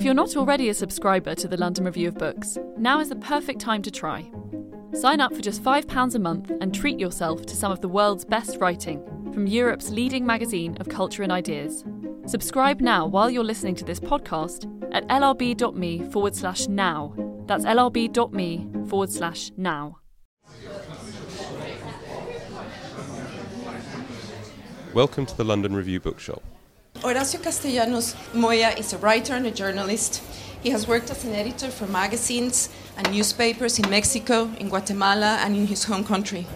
If you're not already a subscriber to the London Review of Books, now is the perfect time to try. Sign up for just £5 a month and treat yourself to some of the world's best writing from Europe's leading magazine of culture and ideas. Subscribe now while you're listening to this podcast at lrb.me forward slash now. That's lrb.me forward slash now. Welcome to the London Review Bookshop. Horacio Castellanos Moya is a writer and a journalist. He has worked as an editor for magazines and newspapers in Mexico, in Guatemala, and in his home country.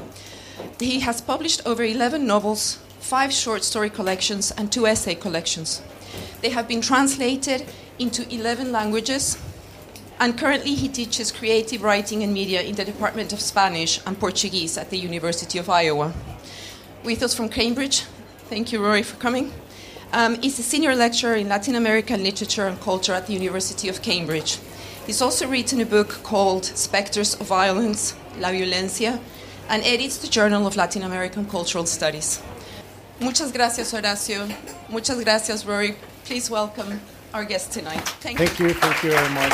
He has published over 11 novels, five short story collections, and two essay collections. They have been translated into 11 languages, and currently he teaches creative writing and media in the Department of Spanish and Portuguese at the University of Iowa. With us from Cambridge, thank you, Rory, for coming. Um, he's a senior lecturer in Latin American literature and culture at the University of Cambridge. He's also written a book called Spectres of Violence, La Violencia, and edits the Journal of Latin American Cultural Studies. Muchas gracias, Horacio. Muchas gracias, Rory. Please welcome our guest tonight. Thank, thank you. Thank you very much.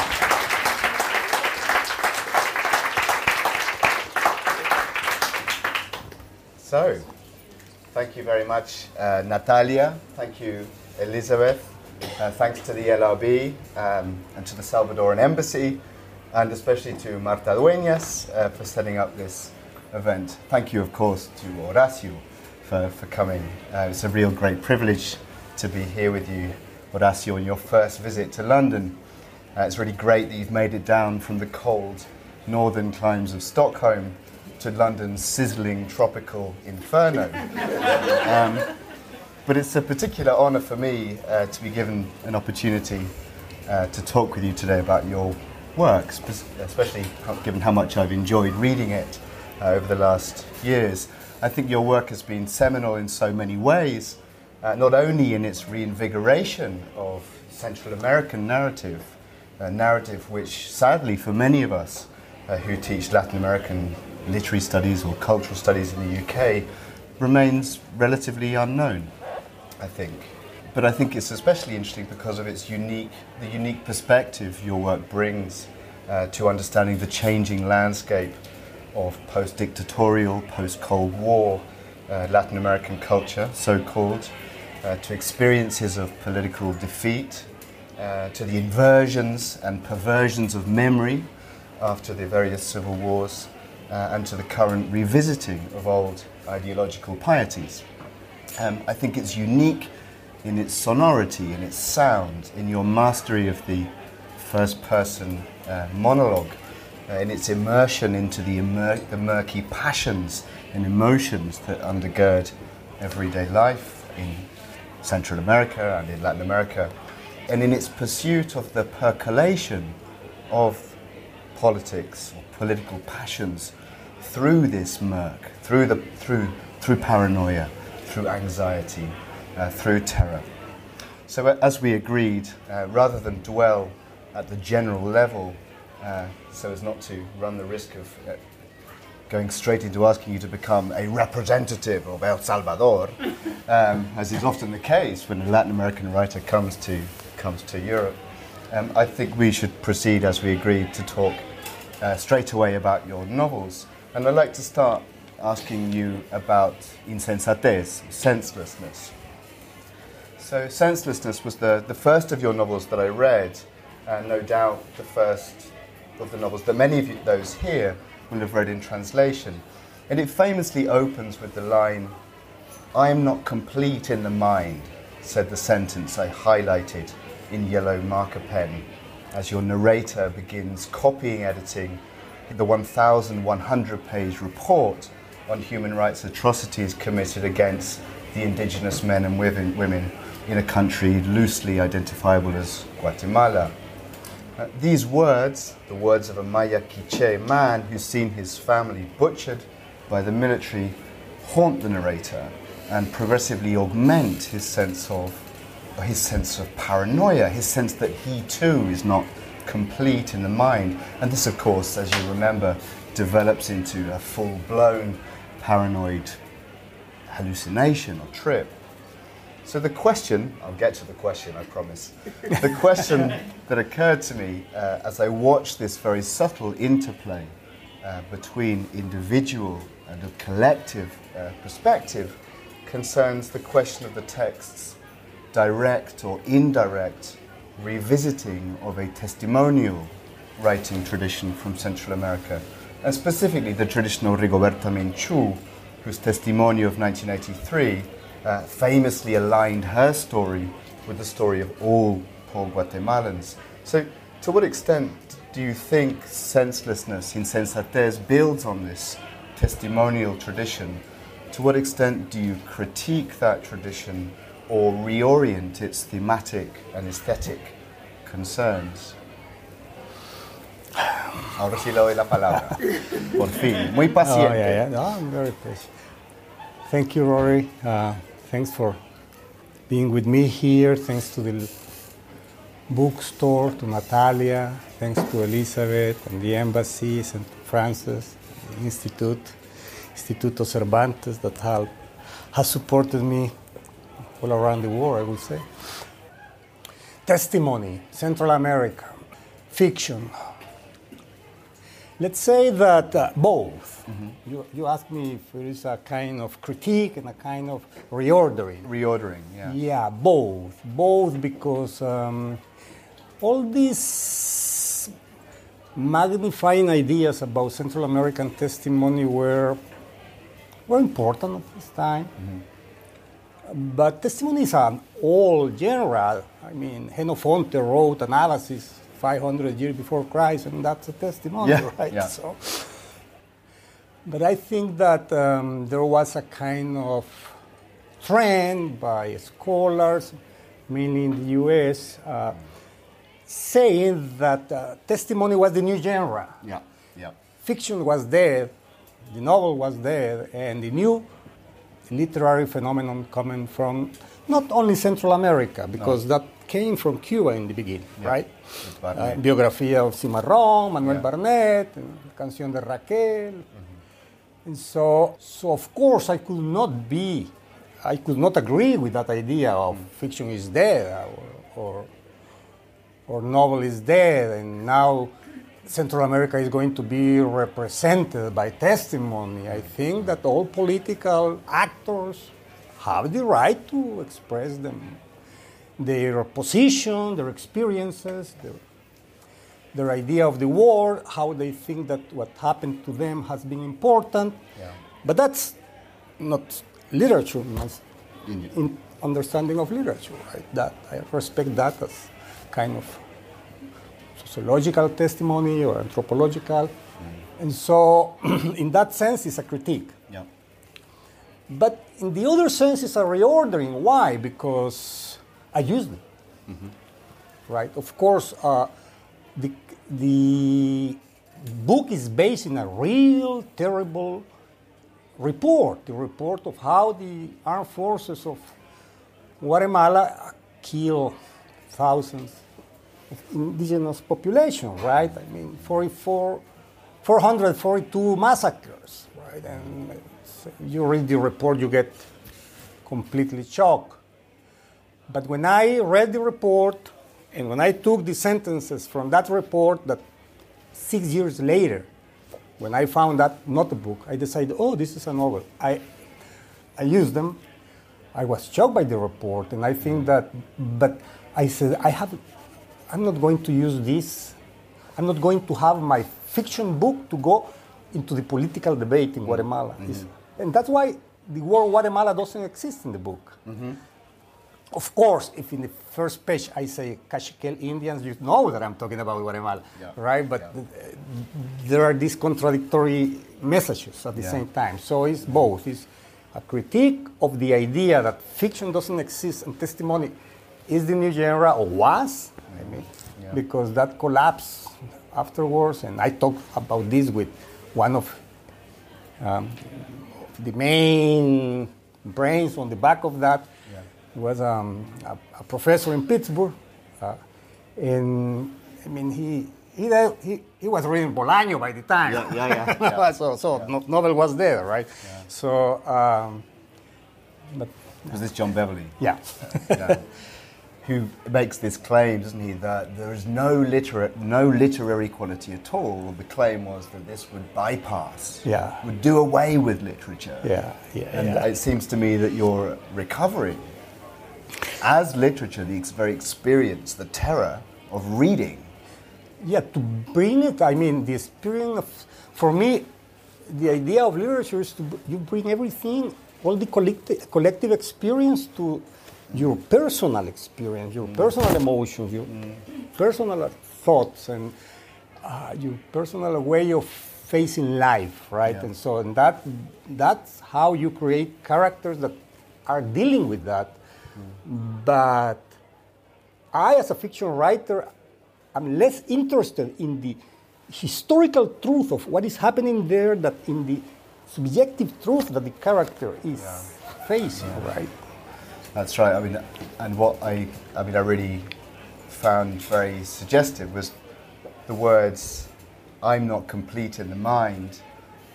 So, thank you very much, uh, Natalia. Thank you, Elizabeth. Uh, thanks to the LRB um, and to the Salvadoran Embassy, and especially to Marta Dueñas uh, for setting up this event. Thank you, of course, to Horacio for, for coming. Uh, it's a real great privilege to be here with you, Horacio, on your first visit to London. Uh, it's really great that you've made it down from the cold northern climes of Stockholm to London's sizzling tropical inferno. um, but it's a particular honour for me uh, to be given an opportunity uh, to talk with you today about your work, especially given how much I've enjoyed reading it uh, over the last years. I think your work has been seminal in so many ways, uh, not only in its reinvigoration of Central American narrative, a narrative which, sadly, for many of us uh, who teach Latin American literary studies or cultural studies in the UK, remains relatively unknown, I think. But I think it's especially interesting because of its unique, the unique perspective your work brings uh, to understanding the changing landscape of post dictatorial, post Cold War uh, Latin American culture, so called, uh, to experiences of political defeat, uh, to the inversions and perversions of memory after the various civil wars, uh, and to the current revisiting of old ideological pieties. Um, I think it's unique in its sonority, in its sound, in your mastery of the first person uh, monologue uh, in its immersion into the, immer- the murky passions and emotions that undergird everyday life in Central America and in Latin America, and in its pursuit of the percolation of politics or political passions through this murk, through, the, through, through paranoia, through anxiety, uh, through terror. So, uh, as we agreed, uh, rather than dwell at the general level uh, so as not to run the risk of uh, going straight into asking you to become a representative of El Salvador, um, as is often the case when a Latin American writer comes to, comes to Europe. Um, I think we should proceed, as we agreed, to talk uh, straight away about your novels. And I'd like to start asking you about insensatez, senselessness. So, senselessness was the, the first of your novels that I read, and no doubt the first of the novels that many of you, those here will have read in translation. And it famously opens with the line, I am not complete in the mind, said the sentence I highlighted in yellow marker pen as your narrator begins copying editing the 1,100 page report on human rights atrocities committed against the indigenous men and women in a country loosely identifiable as Guatemala. Uh, these words, the words of a Maya Quiche man who's seen his family butchered by the military, haunt the narrator and progressively augment his sense of his sense of paranoia, his sense that he too is not complete in the mind. And this, of course, as you remember, develops into a full blown paranoid hallucination or trip. So the question, I'll get to the question, I promise. The question that occurred to me uh, as I watched this very subtle interplay uh, between individual and a collective uh, perspective concerns the question of the text's direct or indirect revisiting of a testimonial writing tradition from Central America, and specifically the traditional Rigoberta Menchú, whose testimony of 1983 uh, famously aligned her story with the story of all poor Guatemalans. So, to what extent do you think senselessness, insensatez, builds on this testimonial tradition? To what extent do you critique that tradition or reorient its thematic and aesthetic concerns? Ahora sí le doy la palabra. Por fin. Muy paciente. Oh, yeah, yeah. No, I'm very patient. Thank you, Rory. Uh, thanks for being with me here. Thanks to the bookstore, to Natalia. Thanks to Elizabeth and the embassy, St. Francis, the Institute, Instituto Cervantes that have, has supported me all around the world, I would say. Testimony, Central America, fiction. Let's say that uh, both. You, you asked me if there is a kind of critique and a kind of reordering. Reordering, yeah. Yeah, both. Both because um, all these magnifying ideas about Central American testimony were, were important at this time. But testimonies are all general. I mean, Xenophonte wrote Anabasis 500 years before Christ, and that's a testimony, Yeah, right? yeah. So, but I think that um, there was a kind of trend by scholars, mainly in the US, uh, saying that uh, testimony was the new genre. Yeah, yeah. Fiction was dead, the novel was dead, and the new literary phenomenon coming from not only Central America, because that came from Cuba in the beginning, Yeah. right? Uh, biografía of Cimarrón, Manuel Yeah. Barnet, Canción de Raquel. And so, so of course, I could not be, I could not agree with that idea of fiction is dead or, or, or novel is dead, and now Central America is going to be represented by testimony. I think that all political actors have the right to express them, their position, their experiences, their, their idea of the world, how they think that what happened to them has been important. Yeah. But that's not literature, in understanding of literature. Right? That I respect that as kind of sociological testimony or anthropological, and so in that sense, it's a critique. Yeah. But in the other sense, it's a reordering. Why? Because I use them. Right? Of course, uh, the, the book is based in a real terrible report the report of how the armed forces of Guatemala kill thousands indigenous population, right? I mean, 44, 442 massacres, right? And you read the report, you get completely shocked. But when I read the report and when I took the sentences from that report, that six years later, when I found that not a book, I decided, oh, this is a novel. I, I used them. I was shocked by the report, and I think that, but I said, I have, I'm not going to use this. I'm not going to have my fiction book to go into the political debate in mm-hmm. Guatemala. Mm-hmm. It's- And that's why the word Guatemala doesn't exist in the book. Mm-hmm. Of course, if in the first page I say Cakchiquel Indians, you know that I'm talking about Guatemala, Yeah. right? But Yeah. there are these contradictory messages at the Yeah. same time. So it's both. It's a critique of the idea that fiction doesn't exist and testimony is the new genre or was, I mean, Yeah. because that collapsed afterwards. And I talked about this with one of um, the main brains on the back of that Yeah. was um, a, a professor in Pittsburgh, uh, and I mean he he, he he was reading Bolaño by the time. Yeah, yeah, yeah, yeah. so so no, novel was there, right? Yeah. So, um, but Was this John Beverley? Yeah. yeah. Who makes this claim, doesn't he, that there is no, litera- no literary quality at all? The claim was that this would bypass, Yeah. would do away with literature. Yeah, yeah, And yeah. it seems to me that you're recovering as literature, the very experience, the terror of reading. Yeah, to bring it, I mean, the experience of, for me, the idea of literature is to you bring everything, all the collective, collective experience to your personal experience, your personal emotions, your personal thoughts, and uh, your personal way of facing life, right? Yeah. And so, and that that's how you create characters that are dealing with that. But I, as a fiction writer, I'm less interested in the historical truth of what is happening there than in the subjective truth that the character is facing, right? That's right. I mean, and what I, I mean, I really found very suggestive was the words "I'm not complete in the mind,"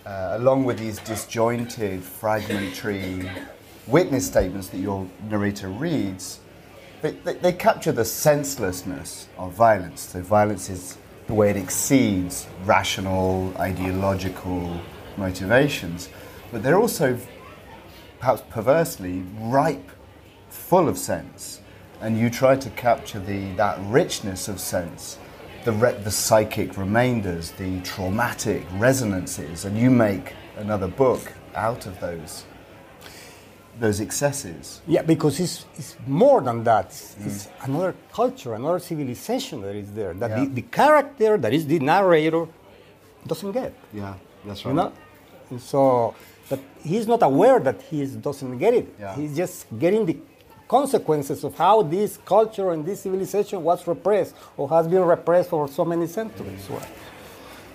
uh, along with these disjointed, fragmentary witness statements that your narrator reads. They, they, they capture the senselessness of violence. So violence is the way it exceeds rational, ideological motivations, but they're also perhaps perversely, ripe, full of sense. And you try to capture the, that richness of sense, the, re- the psychic remainders, the traumatic resonances, and you make another book out of those, those excesses. Yeah, because it's, it's more than that. It's, mm. it's another culture, another civilization that is there. That Yeah. the, the character that is the narrator doesn't get. Yeah, that's right. You know? And so, but he's not aware that he doesn't get it. Yeah. He's just getting the consequences of how this culture and this civilization was repressed or has been repressed for so many centuries. Mm. Right?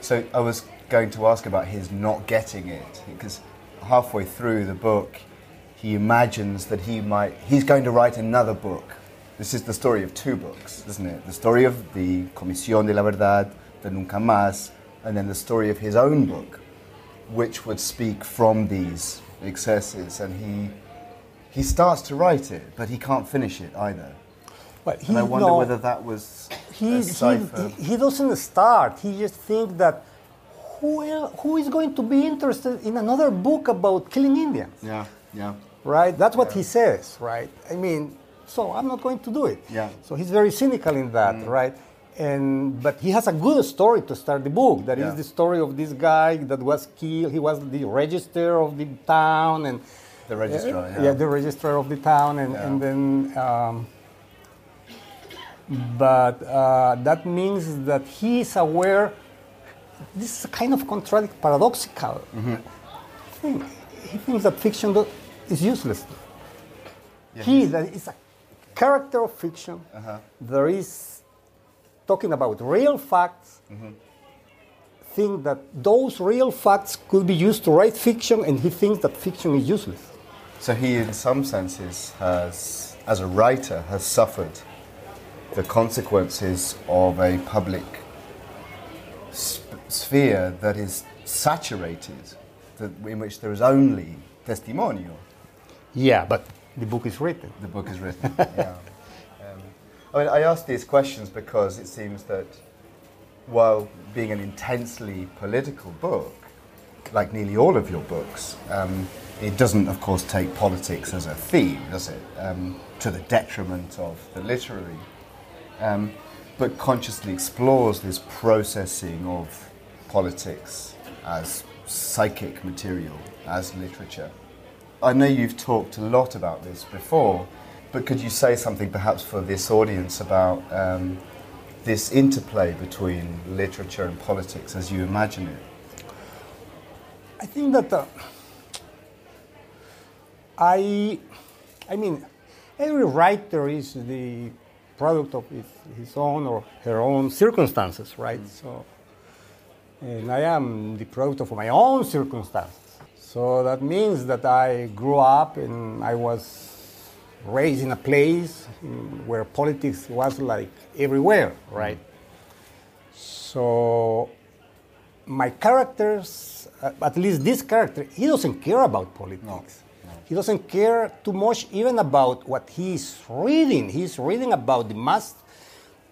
So I was going to ask about his not getting it because halfway through the book, he imagines that he might he's going to write another book. This is the story of two books, isn't it? The story of the Comisión de la Verdad, the Nunca Más, and then the story of his own book, which would speak from these excesses. And he he starts to write it, but he can't finish it either. But he, And I wonder no, whether that was he, he, he, doesn't start. He just thinks that who, who is going to be interested in another book about killing Indians? yeah, yeah. right? That's what he says, right? I mean, so I'm not going to do it. Yeah. So he's very cynical in that, mm. right? And but he has a good story to start the book. That is Yeah. the story of this guy that was killed. He was the register of the town and The registrar, yeah, yeah. the registrar of the town, and, Yeah. and then. Um, but uh, that means that he is aware. This is a kind of contradict, paradoxical Mm-hmm. thing. He thinks that fiction do- is useless. he that is a character of fiction. Uh-huh. There is talking about real facts. Mm-hmm. Think that those real facts could be used to write fiction, and he thinks that fiction is useless. So he, in some senses, has, as a writer, has suffered the consequences of a public sp- sphere that is saturated, that, in which there is only testimonial. Yeah, but the book is written. The book is written. yeah. Um, I mean, I ask these questions because it seems that while being an intensely political book, like nearly all of your books, um, it doesn't, of course, take politics as a theme, does it? Um, to the detriment of the literary, um, but consciously explores this processing of politics as psychic material, as literature. I know you've talked a lot about this before, but could you say something perhaps for this audience about um, this interplay between literature and politics as you imagine it? I think that uh, I, I mean, every writer is the product of his, his own or her own circumstances, right? So, and I am the product of my own circumstances. So that means that I grew up and I was raised in a place where politics was like everywhere, right? So my characters, Uh, at least this character, he doesn't care about politics. He doesn't care too much even about what he's reading. He's reading about the mass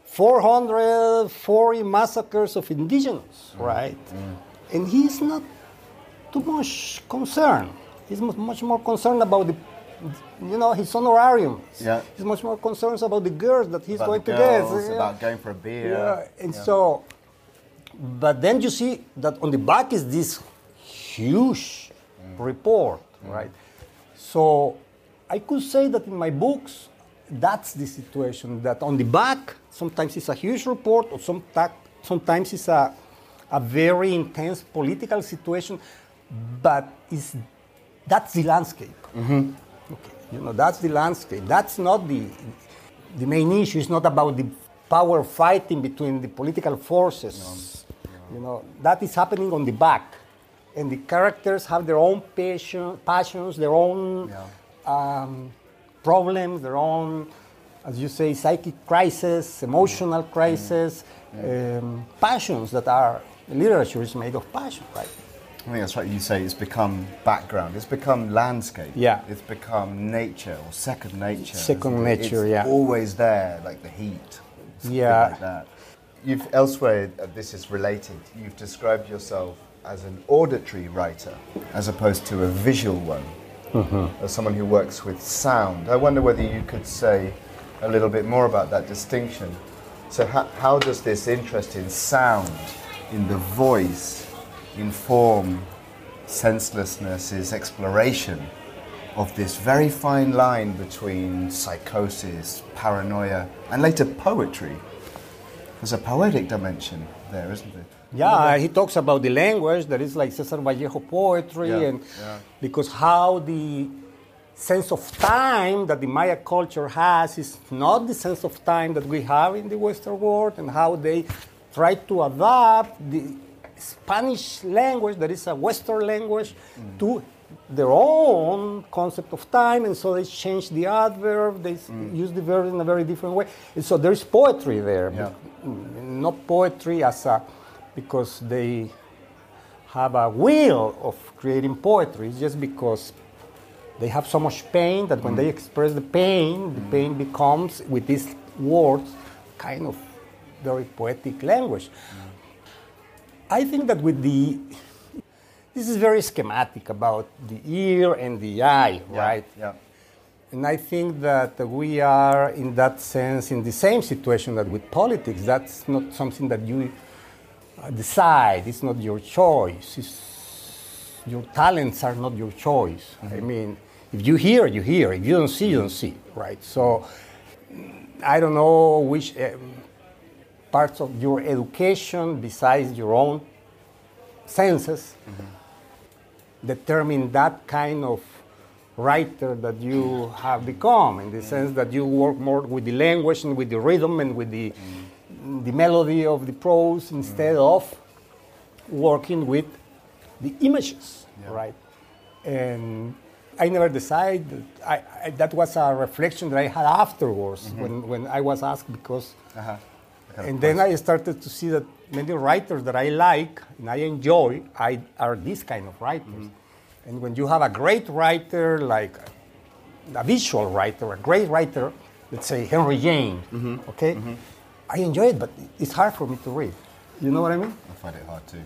440 massacres of indigenous, mm-hmm. right? Mm-hmm. And he's not too much concerned. He's mu- much more concerned about the, you know, his honorarium. Yeah. He's much more concerned about the girls that he's About going the to girls, get. yeah. about going for a beer. Yeah, and so, but then you see that on the back is this huge report, right? So I could say that in my books, that's the situation. That on the back, sometimes it's a huge report, or some sometimes it's a, a very intense political situation, but it's, that's the landscape. Mm-hmm. Okay, you know, that's the landscape. That's not the the main issue. It's not about the power fighting between the political forces. You know, that is happening on the back, and the characters have their own passion, passions, their own um, problems, their own, as you say, psychic crisis, emotional crisis, um, passions that are literature is made of passion, right? I think that's right. You say it's become background. It's become landscape. Yeah. It's become nature or second nature. Second nature, It's yeah. always there, like the heat. Yeah. Like that. You've elsewhere. Uh, this is related. You've described yourself as an auditory writer, as opposed to a visual one. Mm-hmm. As someone who works with sound. I wonder whether you could say a little bit more about that distinction. So, how, how does this interest in sound, in the voice, inform senselessness's exploration of this very fine line between psychosis, paranoia, and later poetry? There's a poetic dimension there, isn't there? Yeah, he talks about the language that is like Cesar Vallejo poetry, Yeah, and yeah. because how the sense of time that the Maya culture has is not the sense of time that we have in the Western world, and how they try to adapt the Spanish language, that is a Western language, Mm. to their own concept of time, and so they change the adverb, they Mm. use the verb in a very different way. And so there is poetry there, Yeah. Mm, not poetry as a because they have a will of creating poetry. Just because they have so much pain that when mm. they express the pain, the mm. pain becomes, with these words, kind of very poetic language. Mm. I think that with the this is very schematic about the ear and the eye, right? Yeah. And I think that we are, in that sense, in the same situation that with politics. That's not something that you Uh, decide. It's not your choice. It's, your talents are not your choice. I mm-hmm. mean, if you hear, you hear. If you don't see, you don't see. Right. So I don't know which um, parts of your education, besides your own senses, mm-hmm. determine that kind of writer that you have become in the mm-hmm. sense that you work more with the language and with the rhythm and with the, the melody of the prose instead of working with the images right? And i never decided I, I, that was a reflection that i had afterwards when, when i was asked because Uh-huh. and then I started to see that many writers that I like and I enjoy I, are these kind of writers. And when you have a great writer, like a visual writer, a great writer, let's say Henry James, okay, I enjoy it, but it's hard for me to read. You know what I mean? I find it hard too.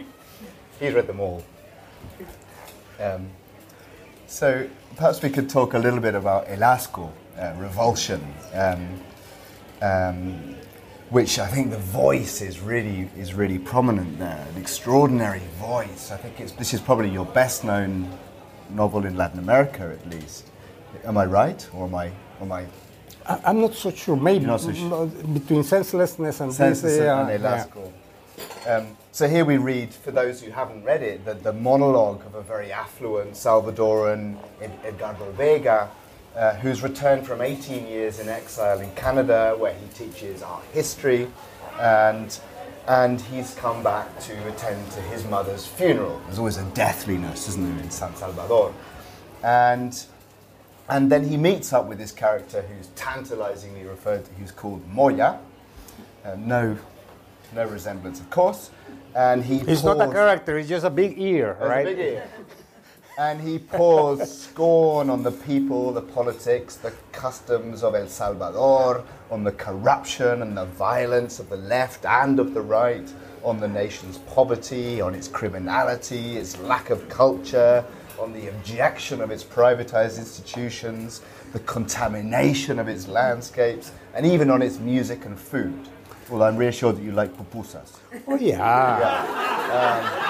He's read them all. Um, so perhaps we could talk a little bit about El Asco, uh, Revulsion, um, um, which I think the voice is really is really prominent there. An extraordinary voice. I think it's, this is probably your best known novel in Latin America, at least. Am I right, or am I? Am I I, I'm not so sure. Maybe not so sure. between senselessness and Census this, uh, and yeah. Um, so here we read, for those who haven't read it, the, the monologue of a very affluent Salvadoran, Ed- Edgardo Vega, uh, who's returned from 18 years in exile in Canada, where he teaches art history, and and he's come back to attend to his mother's funeral. There's always a deathliness, isn't there, in San Salvador, and and then he meets up with this character who's tantalizingly referred to, who's called Moya. Uh, no, no resemblance, of course. And he It's not a character, it's just a big ear, right? big ear. and he pours scorn on the people, the politics, the customs of El Salvador, on the corruption and the violence of the left and of the right, on the nation's poverty, on its criminality, its lack of culture, on the objection of its privatized institutions, the contamination of its landscapes, and even on its music and food. Well, I'm reassured that you like pupusas. Oh yeah. Um,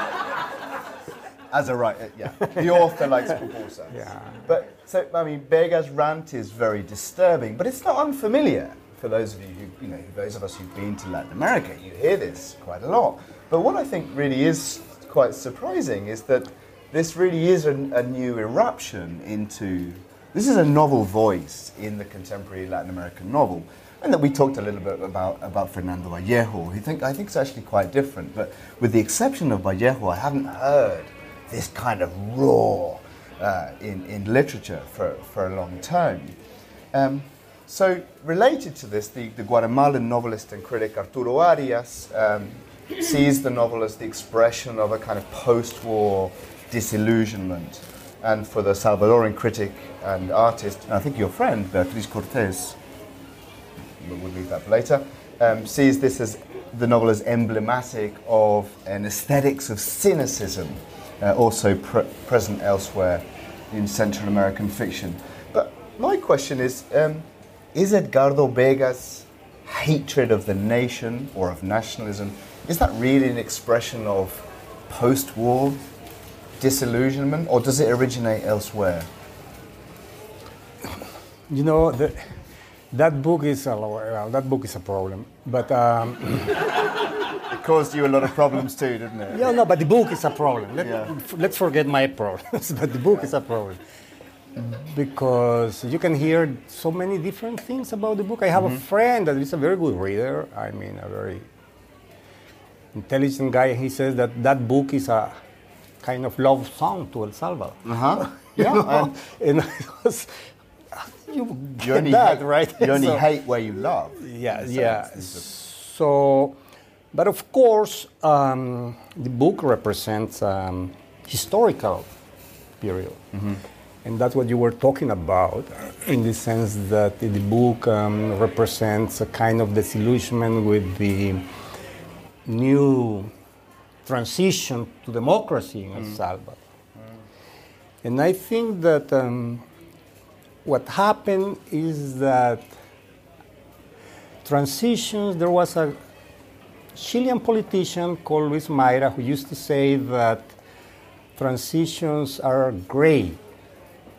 as a writer, uh, yeah, the author likes pupusas. Yeah. But so I mean, Vega's rant is very disturbing, but it's not unfamiliar for those of you who, you know, those of us who've been to Latin America. You hear this quite a lot. But what I think really is quite surprising is that this really is a, a new eruption into. This is a novel voice in the contemporary Latin American novel. And that we talked a little bit about, about Fernando Vallejo. He think, I think it's actually quite different. But with the exception of Vallejo, I haven't heard this kind of roar uh, in, in literature for, for a long time. Um, so, related to this, the, the Guatemalan novelist and critic Arturo Arias um, sees the novel as the expression of a kind of post war disillusionment. And for the Salvadoran critic and artist, and I think your friend, Beatriz Cortez, we'll leave that for later, um, sees this as the novel as emblematic of an aesthetics of cynicism, uh, also pre- present elsewhere in Central American fiction. But my question is um, is Edgardo Vega's hatred of the nation or of nationalism, is that really an expression of post war disillusionment, or does it originate elsewhere? You know, the, that book is a well, that book is a problem. But um, It caused you a lot of problems too, didn't it? yeah, no, but the book is a problem. Let, Yeah. Let's forget my problems, but the book is a problem because you can hear so many different things about the book. I have a friend that is a very good reader. I mean, a very intelligent guy. He says that that book is a kind of love song to El Salvador. Uh-huh. You Yeah, know? and and I was, you you get only, that, hate, right? you only So- hate where you love. yeah, a yeah. So, but of course, um, the book represents um, historical period, and that's what you were talking about, in the sense that the book um, represents a kind of disillusionment with the new transition to democracy in El mm. Salvador. And I think that um, what happened is that transitions, there was a Chilean politician called Luis Maira who used to say that transitions are gray,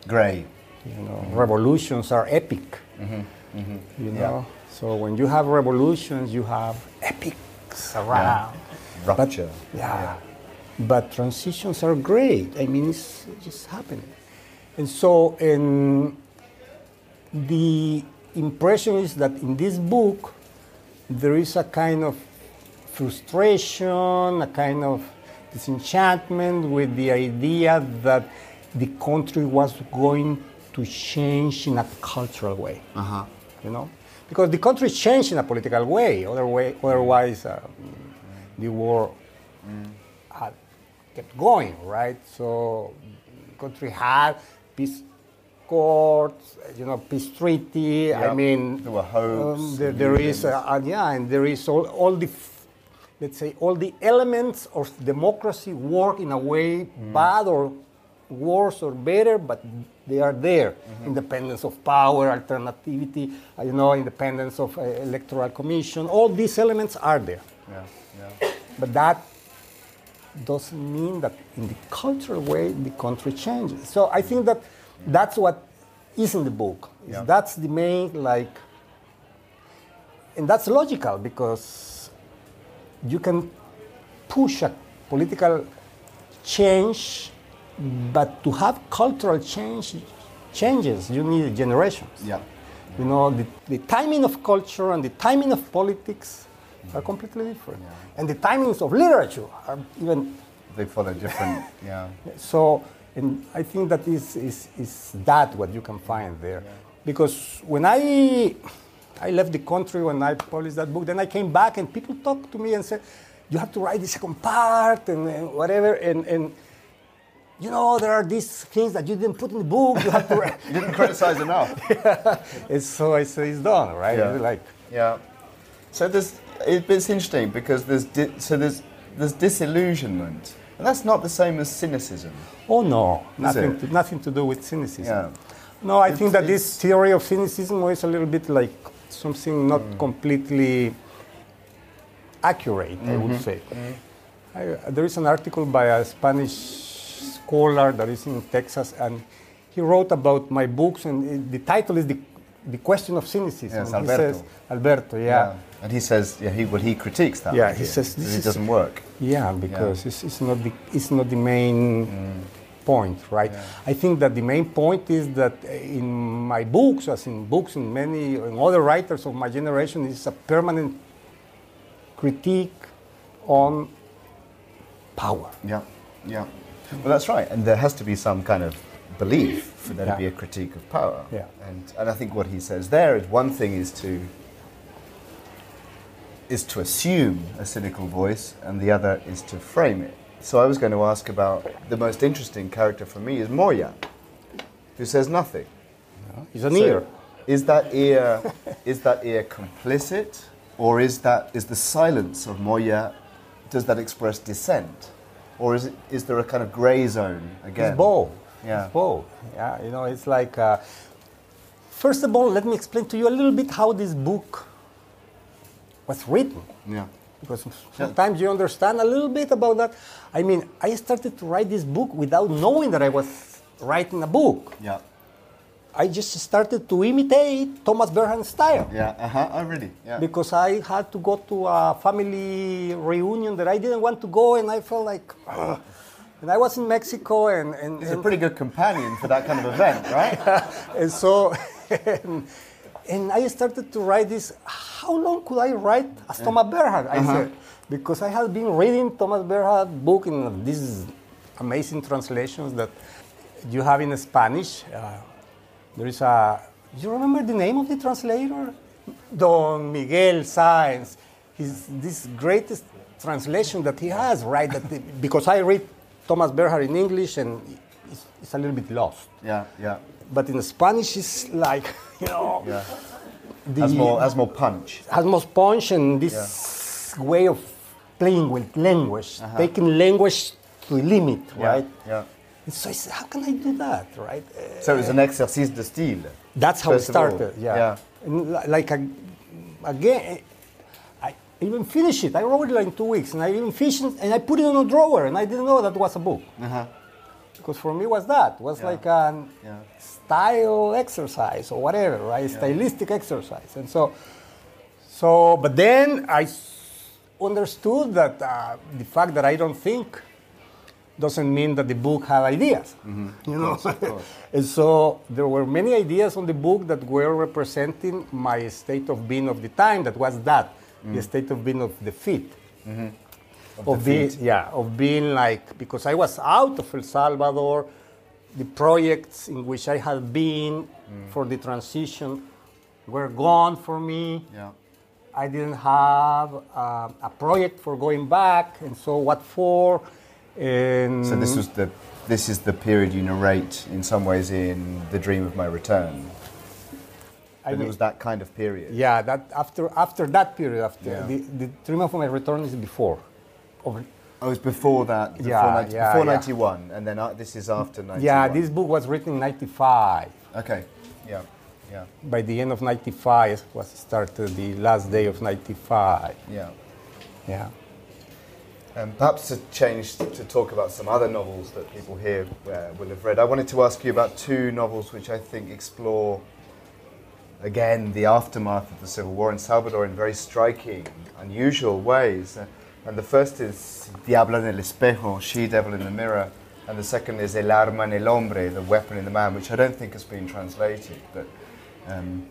Great. you know, revolutions are epic. Mm-hmm, mm-hmm. You know, so when you have revolutions, you have epics around. Rupture. Yeah. But transitions are great. I mean, it's just happening. And so, in the impression is that in this book, there is a kind of frustration, a kind of disenchantment with the idea that the country was going to change in a cultural way. Uh-huh. You know, because the country changed in a political way. Other way otherwise, uh, the war had kept going, right? So the country had peace courts, you know, peace treaty. I mean, There were hopes um, there, there is, uh, yeah, and there is all, all the, f- let's say, all the elements of democracy work in a way Mm. bad or worse or better, but they are there. Mm-hmm. Independence of power, alternativity, uh, you know, independence of uh, electoral commission. All these elements are there. Yeah, yeah. But that doesn't mean that in the cultural way the country changes. So I think that that's what is in the book. Yeah. That's the main like, and that's logical because you can push a political change, but to have cultural change changes you need generations. Yeah. You know, the, the timing of culture and the timing of politics are completely different. And the timings of literature are even They follow different, yeah. so. And I think that is, is, is that what you can find there. Because when I, I left the country, when I published that book, then I came back and people talked to me and said, you have to write the second part and, and whatever. And, and you know, there are these things that you didn't put in the book. You have to. You didn't criticize enough. and so I say it's done, right? Yeah. It's like, Yeah. So there's it, it's interesting because there's di- so there's there's disillusionment, and that's not the same as cynicism. oh no, nothing, to, nothing to do with cynicism. Yeah. No, I It's- think that this theory of cynicism is a little bit like something not Mm. completely accurate, I Mm-hmm. would say. I, there is an article by a Spanish scholar that is in Texas, and he wrote about my books, and it, the title is the, the Question of Cynicism. Yes, Alberto. says, Alberto, yeah. And he says, yeah, he well he critiques that. Yeah, idea, he says this it doesn't work. Yeah, because It's, it's not the it's not the main mm. point, right? I think that the main point is that in my books, as in books in many in other writers of my generation, is a permanent critique on power. Yeah, yeah. Well, that's right, and there has to be some kind of belief for there Yeah. to be a critique of power. Yeah. And and I think what he says there is one thing is to is to assume a cynical voice, and the other is to frame it. So I was going to ask about the most interesting character for me is Moya, who says nothing. It's an So ear. Is that ear is that ear complicit, or is that is the silence of Moya? Does that express dissent, or is it is there a kind of grey zone again? It's both. Yeah. It's both. Yeah, you know, it's like. Uh, first of all, let me explain to you a little bit how this book was written. Yeah. because sometimes you understand a little bit about that. I mean, I started to write this book without knowing that I was writing a book. Yeah. I just started to imitate Thomas Bernhard's style Yeah. Uh huh. Oh? Yeah. because I had to go to a family reunion that I didn't want to go, and I felt like. "Ugh." And I was in Mexico, and and, He's a pretty good companion for that kind of event, right? and so and, and I started to write this. How long could I write as Thomas Bernhard? I said because I had been reading Thomas Bernhard book in these amazing translations that you have in Spanish. Uh, there is a. Do you remember the name of the translator? Don Miguel Sáenz. His this greatest translation that he has, right? That the- because I read Thomas Bernhard in English and it's, it's a little bit lost Yeah. Yeah. but in Spanish it's like you know Yeah. Has more has more punch. has more punch and this way of playing with language, taking language to the limit, Yeah, right? Yeah. And so I said, how can I do that, right? So it was an exercice de style. that's how it First of all, started. Yeah. yeah. Like a, again, I even finished it. I wrote it like in two weeks, and I even finished it, and I put it in a drawer, and I didn't know that was a book. Uh-huh. Because for me, was that was Yeah. like an Yeah. Style exercise or whatever, right? Stylistic exercise, and so, so. But then I understood that uh, the fact that I don't think doesn't mean that the book had ideas. You know, and so there were many ideas on the book that were representing my state of being of the time. That was that the state of being of the feet. Of, the being, feet. yeah, of being like because I was out of El Salvador, the projects in which I had been for the transition were gone for me. Yeah. I didn't have uh, a project for going back, and so what for? And So this was the this is the period you narrate in some ways in the dream of my return. I And it was that kind of period. yeah, that after after that period, after Yeah. the, the dream of my return is before. Of, Oh, it was before that. Before, Yeah, 90, yeah, before yeah. 91, and then uh, this is after 91. yeah, this book was written in '95. Okay. Yeah. Yeah. By the end of '95 was started the last day of '95. Yeah. Yeah. Um, perhaps to change to talk about some other novels that people here uh, will have read. I wanted to ask you about two novels which I think explore, again, the aftermath of the Civil War in Salvador in very striking, unusual ways. Uh, and the first is Diablo en el espejo, She Devil in the Mirror, and the second is El arma en el hombre, The Weapon in the Man, which I don't think has been translated, but. Um,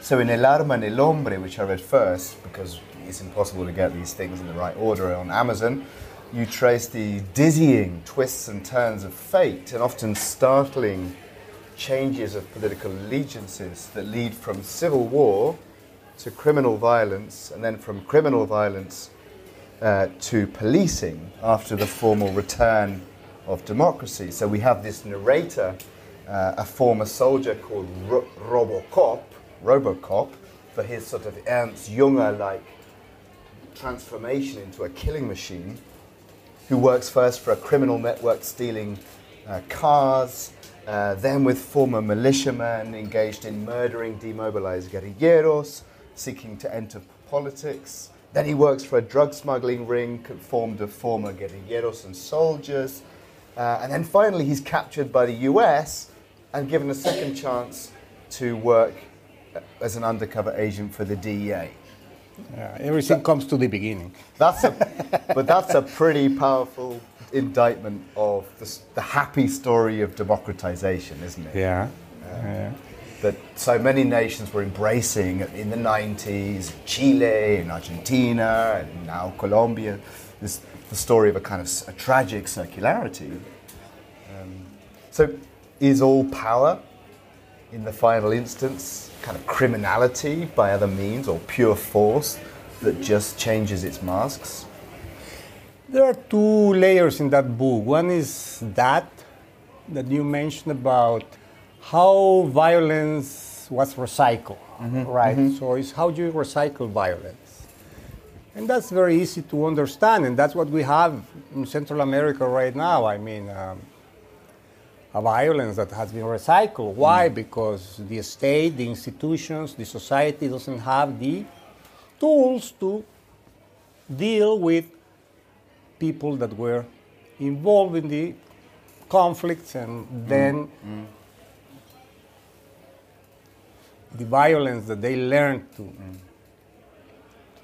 so in El Arma en el Hombre, which I read first, because it's impossible to get these things in the right order on Amazon, you trace the dizzying twists and turns of fate and often startling changes of political allegiances that lead from civil war to criminal violence and then from criminal violence uh, to policing after the formal return of democracy. So we have this narrator, uh, a former soldier called Ro- Robocop, Robocop, for his sort of Ernst Junger like transformation into a killing machine, who works first for a criminal network stealing uh, cars, uh, then with former militiamen engaged in murdering demobilized guerrilleros, seeking to enter politics. Then he works for a drug smuggling ring formed of former guerrilleros and soldiers. Uh, and then finally, he's captured by the US and given a second chance to work as an undercover agent for the DEA. Yeah, everything comes to the beginning. That's a, but that's a pretty powerful indictment of the, the happy story of democratization, isn't it? Yeah. yeah. That so many nations were embracing in the 90s, Chile and Argentina and now Colombia, this the story of a kind of a tragic circularity. Um, so, is all power, in the final instance, kind of criminality by other means or pure force that just changes its masks? There are two layers in that book. One is that that you mentioned about how violence was recycled, mm-hmm. right? Mm-hmm. So it's how you recycle violence. And that's very easy to understand, and that's what we have in Central America right now. I mean, um, a violence that has been recycled. Why? Mm. Because the state, the institutions, the society doesn't have the tools to deal with people that were involved in the conflicts and mm. then mm. The violence that they learn to, mm.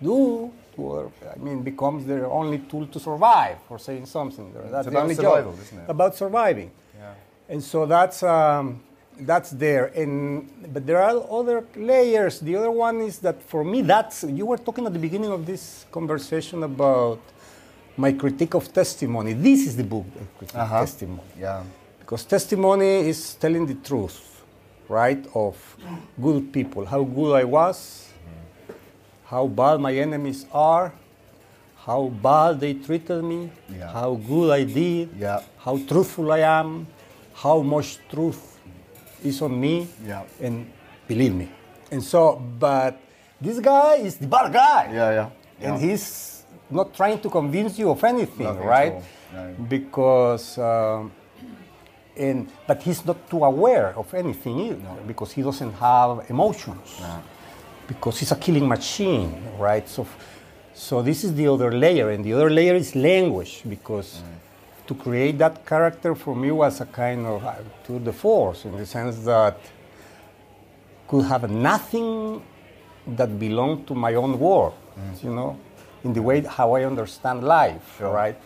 do to, I mean, becomes their only tool to survive, for saying something. That's it's the only survival, job. isn't it? About surviving. Yeah. And so that's, um, that's there. And, but there are other layers. The other one is that for me, that's, you were talking at the beginning of this conversation about my critique of testimony. This is the book, uh-huh. testimony. Yeah. Because testimony is telling the truth, right, of good people, how good I was, how bad my enemies are, how bad they treated me, yeah. how good I did, yeah. how truthful I am, how much truth is on me, yeah. and believe me. And so, but this guy is the bad guy. Yeah, yeah. And he's not trying to convince you of anything, Nothing right? Because, um, and, but he's not too aware of anything either, no. because he doesn't have emotions. No. Because he's a killing machine, right? So, so this is the other layer, and the other layer is language, because. Mm to create that character for me was a kind of uh, tour de force in the sense that could have nothing that belonged to my own world, mm. you know, in the way how I understand life, sure. right?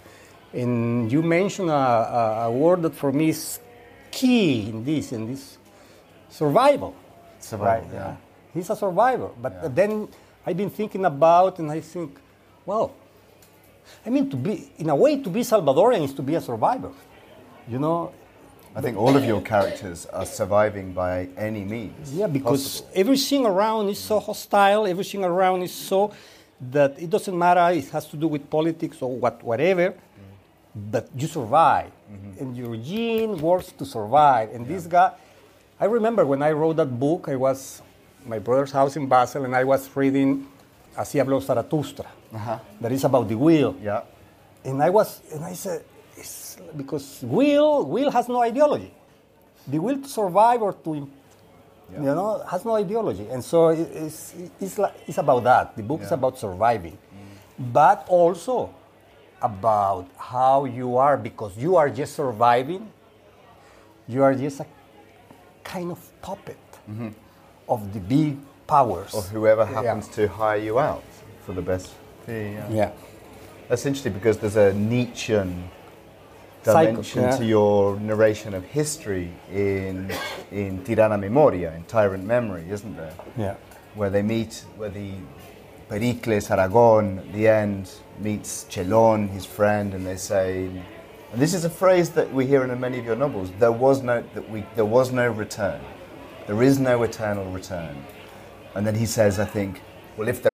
And you mentioned a, a, a, word that for me is key in this, in this survival. Survival, right? yeah. He's a survivor. But yeah. then I've been thinking about, and I think, well, I mean, to be in a way, to be Salvadorian is to be a survivor. You know. I think all of your characters are surviving by any means. Yeah, because possible. everything around is so hostile. Everything around is so that it doesn't matter. It has to do with politics or what, whatever. But you survive, mm-hmm. and your gene works to survive. And yeah. this guy, I remember when I wrote that book. I was my brother's house in Basel, and I was reading Así habló Zaratustra uh-huh. that is about the will. Yeah. And I was, and I said, because will, will has no ideology. The will to survive or to, yeah. you know, has no ideology. And so it's, it's, like, it's about that. The book yeah. is about surviving, mm. but also about how you are, because you are just surviving, you are just a kind of puppet mm-hmm. of the big powers. Or whoever happens yeah. to hire you out for the best yeah. yeah. That's interesting because there's a Nietzschean dimension yeah. to your narration of history in in Tirana Memoria, in Tyrant Memory, isn't there? Yeah. Where they meet, where the Pericles Aragon, the end, meets Chelon, his friend, and they say, and this is a phrase that we hear in many of your novels. There was no that we there was no return. There is no eternal return. And then he says, I think, well, if there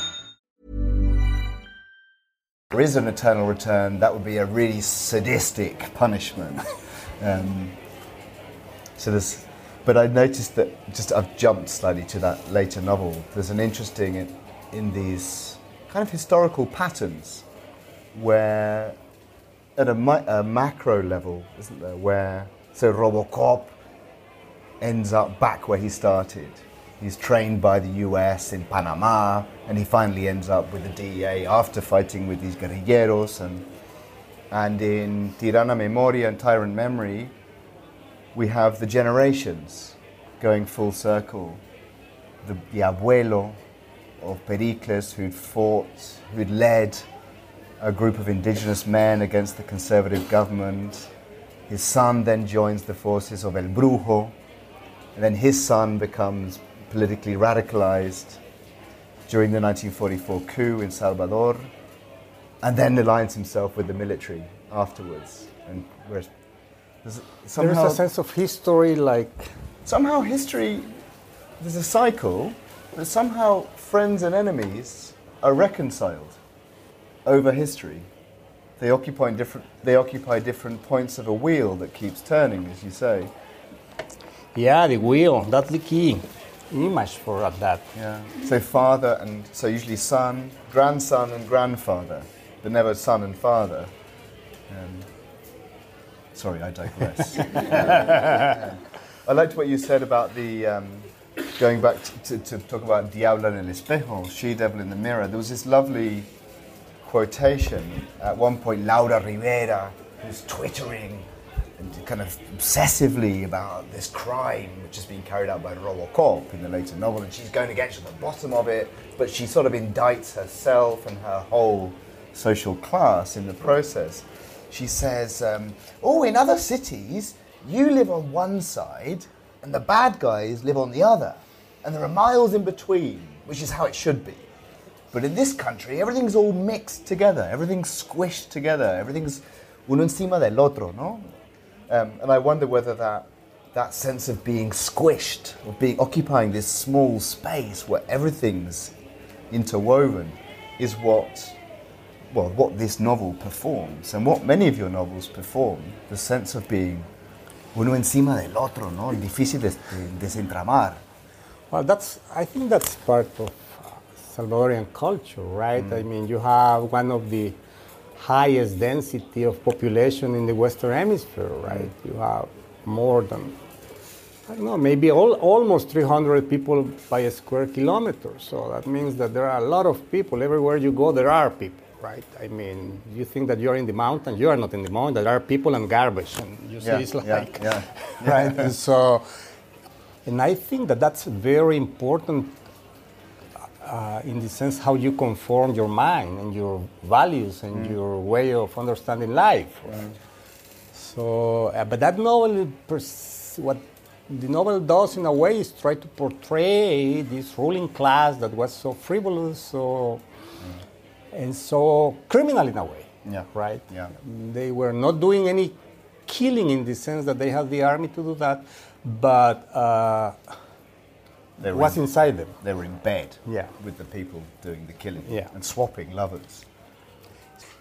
There is an eternal return, that would be a really sadistic punishment. Um, so there's, but I noticed that just I've jumped slightly to that later novel. There's an interesting in, in these kind of historical patterns where, at a, mi- a macro level, isn't there, where so Robocop ends up back where he started. He's trained by the US in Panama, and he finally ends up with the DEA after fighting with these guerrilleros. And, and in Tirana Memoria and Tyrant Memory, we have the generations going full circle. The, the abuelo of Pericles, who'd fought, who'd led a group of indigenous men against the conservative government. His son then joins the forces of El Brujo, and then his son becomes politically radicalized during the 1944 coup in Salvador, and then aligns himself with the military afterwards. And whereas there's There is a sense of history like somehow history, there's a cycle, but somehow friends and enemies are reconciled over history. They occupy different, they occupy different points of a wheel that keeps turning, as you say. Yeah, the wheel. That's the key image for that. Yeah. So father and so usually son, grandson and grandfather, but never son and father. Um, sorry, I digress. Yeah. I liked what you said about the um, going back to, to, to talk about Diablo en el espejo, she devil in the mirror. There was this lovely quotation at one point. Laura Rivera, who's twittering and kind of obsessively about this crime which is being carried out by Robocop in the later novel, and she's going to get to the bottom of it, but she sort of indicts herself and her whole social class in the process. She says, um, "Oh, in other cities, you live on one side, and the bad guys live on the other, and there are miles in between, which is how it should be." But in this country, everything's all mixed together. Everything's squished together. Everything's uno encima del otro, no? Um, and I wonder whether that that sense of being squished, of being occupying this small space where everything's interwoven, is what well what this novel performs, and what many of your novels perform. The sense of being uno encima del otro, no? Difícil de, de desentramar. Well, that's I think that's part of Salvadorian culture, right? I mean, you have one of the highest density of population in the Western Hemisphere, right? Mm-hmm. You have more than I don't know, maybe all, almost 300 people by a square kilometer. So that means that there are a lot of people everywhere you go. There are people, right? I mean, you think that you're in the mountain, you are not in the mountain. There are people and garbage, and you see Yeah, it's like yeah. right? And so, and I think that that's very important uh, in the sense how you conform your mind and your values and your way of understanding life. Right? So, uh, but that novel, what the novel does in a way is try to portray this ruling class that was so frivolous, so and so criminal in a way. Yeah. Right. Yeah. They were not doing any killing in the sense that they had the army to do that, but uh, They were what's in- inside them. They were in bed Yeah. with the people doing the killing Yeah. and swapping lovers.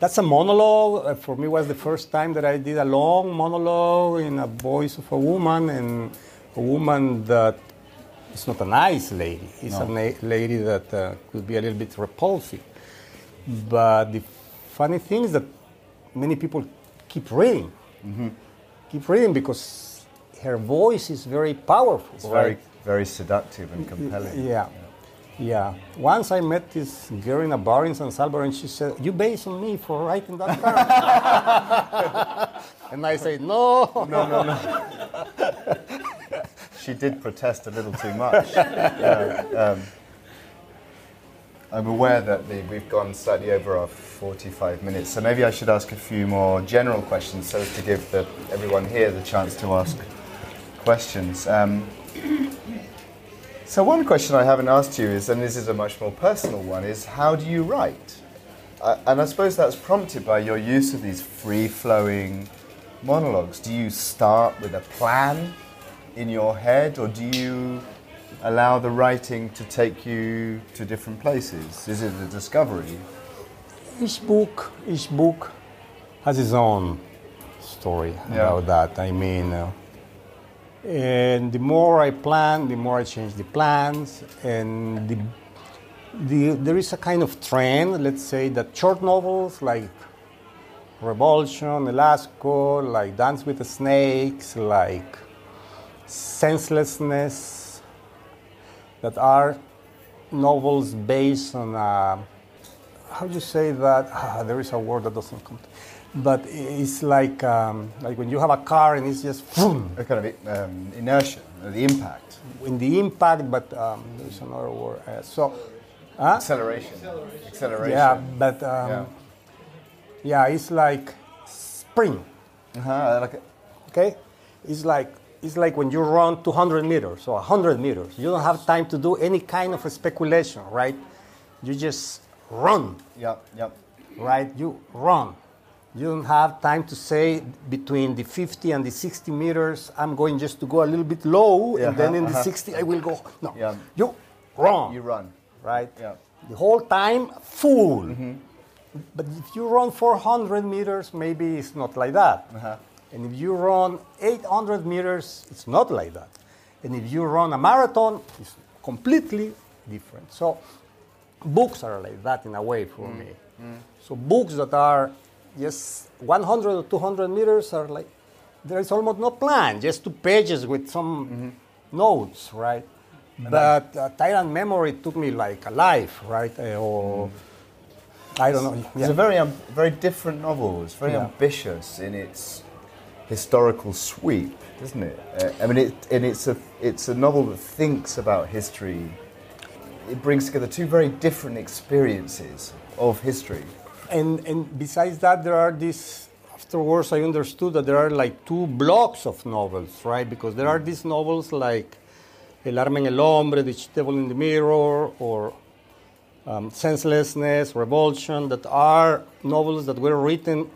That's a monologue. Uh, For me, was the first time that I did a long monologue in a voice of a woman, and a woman that is not a nice lady. It's a No. na- lady that uh, could be a little bit repulsive. But the funny thing is that many people keep reading, keep reading because her voice is very powerful. It's right? very, very seductive and compelling. Yeah. Yeah. Once I met this girl in a bar in San Salvador and she said, You based on me for writing that character. and I said, No. No, no, no. she did protest a little too much. Um, I'm aware that the, we've gone slightly over our 45 minutes, so maybe I should ask a few more general questions so as to give the, everyone here the chance to ask questions. Um, so one question I haven't asked you is, and this is a much more personal one, is how do you write? Uh, and I suppose that's prompted by your use of these free-flowing monologues. Do you start with a plan in your head, or do you allow the writing to take you to different places? Is it a discovery? each book, each book has its own story Yeah. about that. I mean, uh, and the more I plan, the more I change the plans, and the, the, there is a kind of trend, let's say, that short novels like Revulsion, El Asco, like Dance with the Snakes, like Senselessness, that are novels based on uh, how do you say that? Ah, there is a word that doesn't come. To, but it's like um, like when you have a car and it's just boom, A kind of um, inertia, the impact, in the impact. But um, there is another word. Uh, so, huh? acceleration, acceleration. yeah, but um, Yeah. yeah. it's like spring. Uh-huh, like a- Okay, it's like it's like when you run 200 meters or 100 meters. You don't have time to do any kind of speculation, right? You just run. yeah, yeah. right? You run. You don't have time to say between the 50 and the 60 meters, I'm going just to go a little bit low, Yeah, and then in the uh-huh. 60, I will go. No. Yeah. You run. You run. Right? Yeah. The whole time, full. Mm-hmm. But if you run 400 meters, maybe it's not like that. Uh-huh. And if you run 800 meters, it's not like that. And if you run a marathon, it's completely different. So books are like that in a way for Mm. me. So books that are just 100 or 200 meters are like, there is almost no plan, just two pages with some Mm-hmm. notes, right? But uh, Tyrant Memory took me like a life, right? Uh, or I don't know. It's a very, um, very different novel. It's very Yeah. ambitious in its historical sweep, isn't it? Uh, I mean, it, and it's a, it's a novel that thinks about history. It brings together two very different experiences of history. And, and besides that, there are these. Afterwards, I understood that there are like two blocks of novels, right? Because there are these novels like El Arma en el Hombre, The Devil in the Mirror, or um, Senselessness, Revulsion, that are novels that were written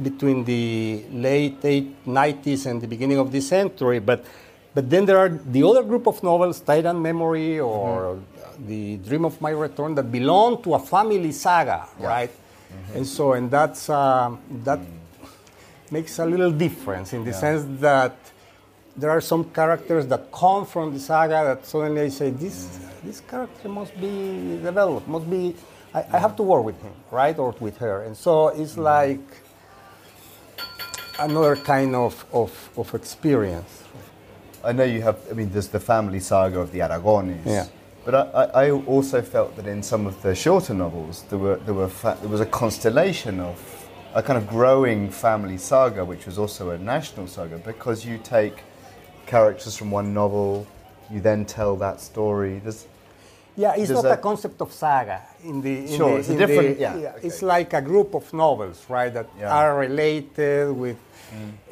between the late 90s and the beginning of this century. But, but then there are the other group of novels, Tyrant Memory or The Dream of My Return, that belong to a family saga, right? And so, and that's, um, that makes a little difference in the sense that there are some characters that come from the saga that suddenly I say, this, this character must be developed, must be, I, I have to work with him, right? Or with her. And so it's like another kind of, of, of experience. I know you have. I mean, there's the family saga of the Aragones. Yeah. But I, I, also felt that in some of the shorter novels, there were there were fa- there was a constellation of a kind of growing family saga, which was also a national saga, because you take characters from one novel, you then tell that story. There's Yeah, it's Does not a concept of saga. In the in Sure, the- it's a in different- the- yeah, okay. It's like a group of novels, right, that Yeah. are related with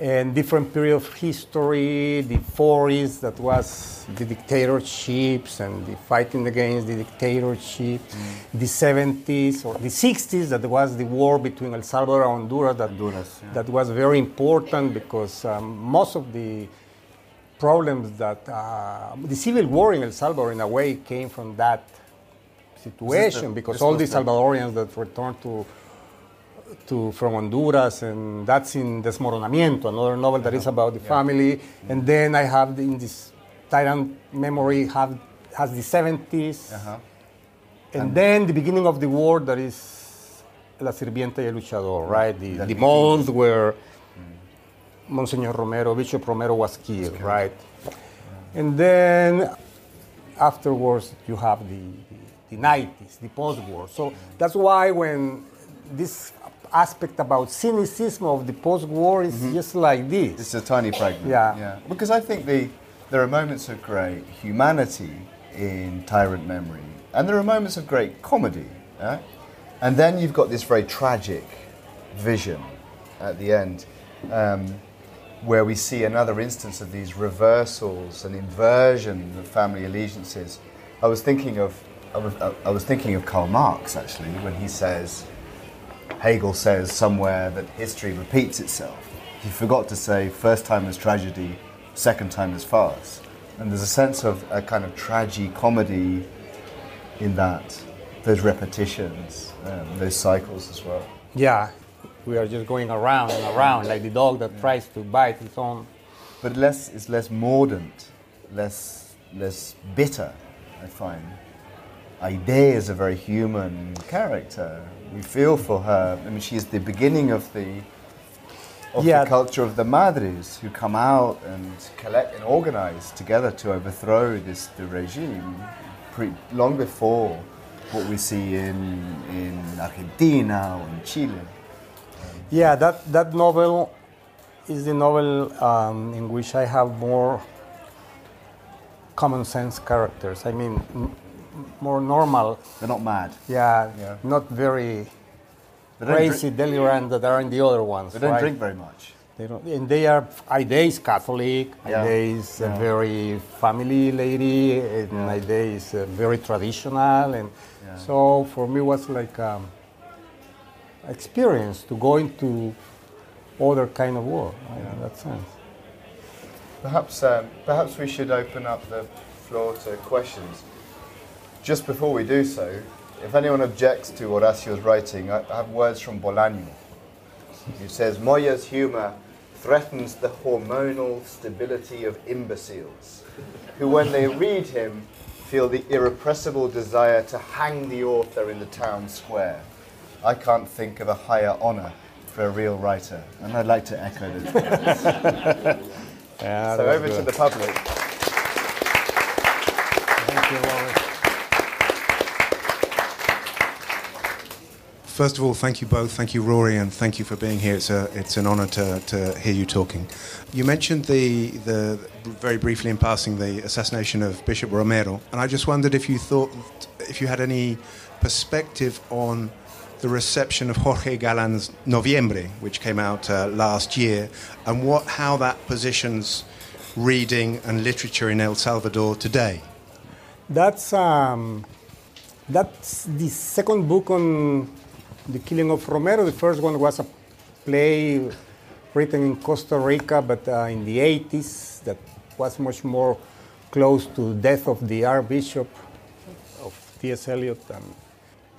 and different period of history. The 40s, that was the dictatorships and the fighting against the dictatorship. The 70s or the 60s, that was the war between El Salvador and Honduras. That Honduras, yeah. that was very important because um, most of the problems that uh, the civil war in El Salvador, in a way, came from that situation the- because all the the- Salvadorians that returned to to from Honduras, and that's in Desmoronamiento, another novel that is about the family. And then I have the, in this Tyrant memory have has the 70s, Uh-huh. and then the beginning of the war that is La Sirvienta y el Luchador, right? The, the month where Monsignor Romero, Bishop Romero was killed, right? And then afterwards you have the, the, the 90s, the post-war. So that's why when this aspect about cynicism of the post-war is just like this. It's a tiny fragment. Yeah. yeah. Because I think the there are moments of great humanity in Tyrant Memory, and there are moments of great comedy. yeah? And then you've got this very tragic vision at the end, um, where we see another instance of these reversals and inversion of family allegiances. I was thinking of I was, I was thinking of Karl Marx actually when he says. Hegel says somewhere that history repeats itself. He forgot to say first time is tragedy, second time is farce. And there's a sense of a kind of tragi-comedy in that, those repetitions, um, those cycles as well. Yeah, we are just going around and around like the dog that tries to bite its own. But less, it's less mordant, less, less bitter, I find. Haydée is a very human character. We feel for her. I mean, she is the beginning of the of Yeah. the culture of the madres who come out and collect and organize together to overthrow this the regime, pre, long before what we see in in Argentina or in Chile. Yeah, that, that novel is the novel um, in which I have more common sense characters. I mean, m- more normal. They're not mad. Yeah, Yeah. not very crazy, drink- delirant that are in the other ones. They don't right? drink very much. They don't, and they are. Haydée is Catholic. Yeah. Haydée is a very family lady, and Yeah. Haydée is uh, very traditional. And Yeah. so for me, it was like um, experience to go into other kind of world right, in that sense. Perhaps, um, perhaps we should open up the floor to questions. Just before we do so, if anyone objects to Horacio's writing, I I have words from Bolaño. He says, Moya's humour threatens the hormonal stability of imbeciles, who, when they read him, feel the irrepressible desire to hang the author in the town square. I can't think of a higher honour for a real writer, and I'd like to echo those words. Yeah, So that's over to the public. Thank you, Robert. First of all, thank you both. Thank you, Rory, and thank you for being here. It's, a, it's an honour to, to hear you talking. You mentioned the, the very briefly in passing the assassination of Bishop Romero, and I just wondered if you thought if you had any perspective on the reception of Jorge Galan's Noviembre, which came out uh, last year, and what how that positions reading and literature in El Salvador today. That's um, that's the second book on the killing of Romero. The first one was a play written in Costa Rica, but uh, in the 80s, that was much more close to the death of the Archbishop of T.S. Eliot than,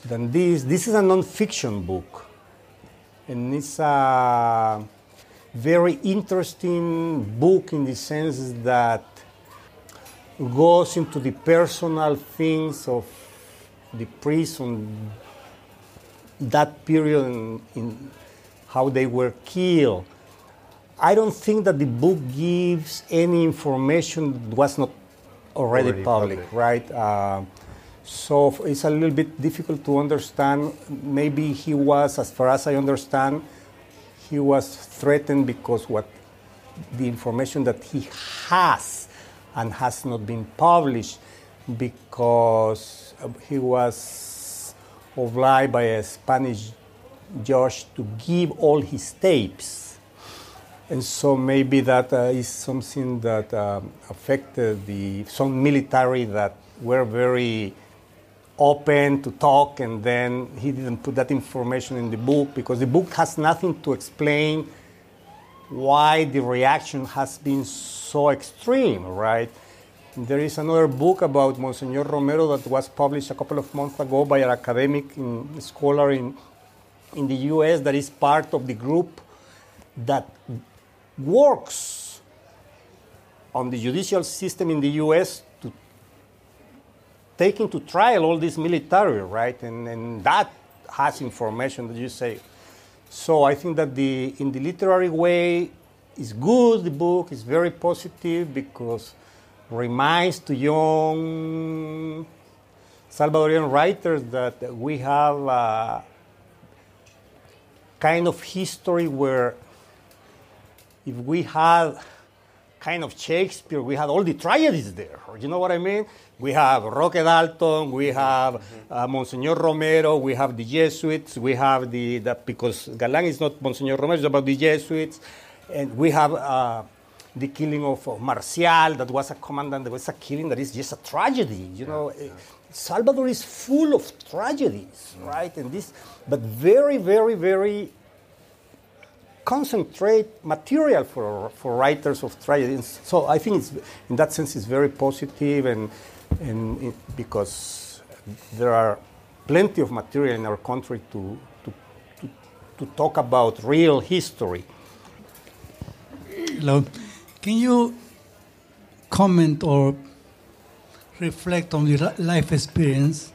than this. This is a non-fiction book, and it's a very interesting book in the sense that goes into the personal things of the prison that period in, in how they were killed. I don't think that the book gives any information that was not already, Already public, public. right? Uh, so it's a little bit difficult to understand. Maybe he was, as far as I understand, he was threatened because what the information that he has and has not been published because he was obliged by a Spanish judge to give all his tapes. And so maybe that uh, is something that um, affected the some military that were very open to talk, and then he didn't put that information in the book because the book has nothing to explain why the reaction has been so extreme, right? There is another book about Monsignor Romero that was published a couple of months ago by an academic in, scholar in, in the US that is part of the group that works on the judicial system in the US to trial all this military, right? And, and that has information that you say. So I think that the, in the literary way, is good, the book is very positive because reminds to young Salvadorian writers that we have a kind of history where if we had kind of Shakespeare, we had all the tragedies there. You know what I mean? We have Roque Dalton, we have uh, Monsignor Romero, we have the Jesuits, we have the, the because Galan is not Monsignor Romero, it's about the Jesuits, and we have uh, the killing of, of Marcial, that was a commandant, that was a killing that is just a tragedy. You know, yeah, yeah. Salvador is full of tragedies, right? And this, but very, very, very concentrate material for, for writers of tragedies. So I think in that sense it's very positive and, and it, because there are plenty of material in our country to, to, to, to talk about real history. Hello. Can you comment or reflect on your life experience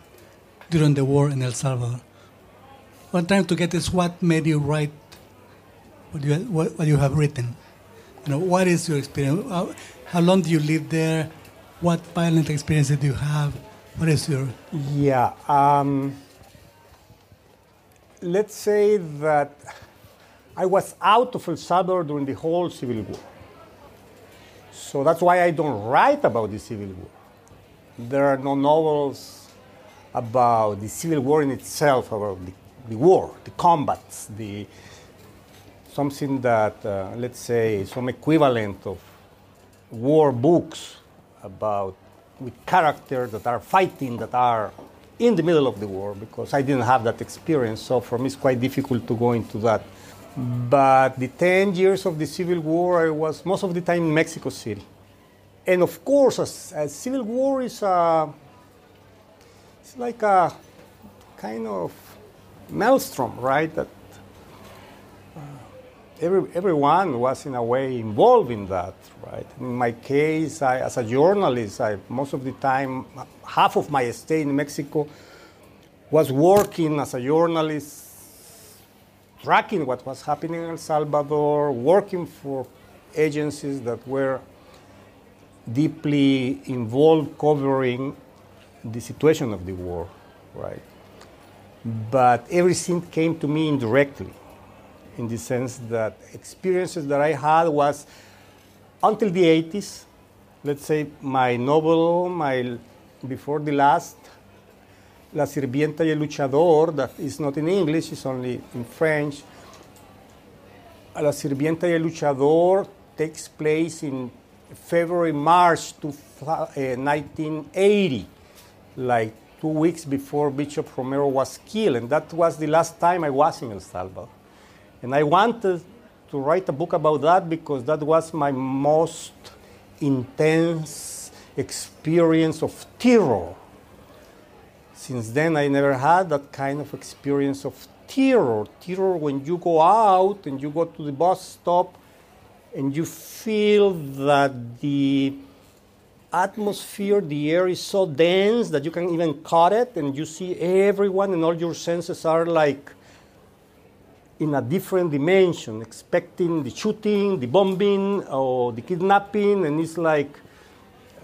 during the war in El Salvador? One time to get is what made you write what you, what, what you have written? You know, what is your experience? How, how long do you live there? What violent experiences do you have? What is your... Yeah. Um, let's say that I was out of El Salvador during the whole Civil War. So that's why I don't write about the Civil War. There are no novels about the Civil War in itself, about the, the war, the combats, the something that, uh, let's say, some equivalent of war books about with characters that are fighting, that are in the middle of the war, because I didn't have that experience. So for me, it's quite difficult to go into that. But the 10 years of the Civil War, I was most of the time in Mexico City. And of course, a, a Civil War is a, it's like a kind of maelstrom, right? That uh, every, everyone was in a way involved in that, right? In my case, I, as a journalist, I, most of the time, half of my stay in Mexico was working as a journalist tracking what was happening in El Salvador, working for agencies that were deeply involved covering the situation of the war, right? But everything came to me indirectly, in the sense that experiences that I had was until the 80s, let's say my novel, my before the last, La Sirvienta y el Luchador, that is not in English, it's only in French. La Sirvienta y el Luchador takes place in February, March to, uh, 1980, like two weeks before Bishop Romero was killed. And that was the last time I was in El Salvador. And I wanted to write a book about that because that was my most intense experience of terror since then, I never had that kind of experience of terror. Terror when you go out and you go to the bus stop and you feel that the atmosphere, the air is so dense that you can even cut it and you see everyone and all your senses are like in a different dimension, expecting the shooting, the bombing, or the kidnapping, and it's like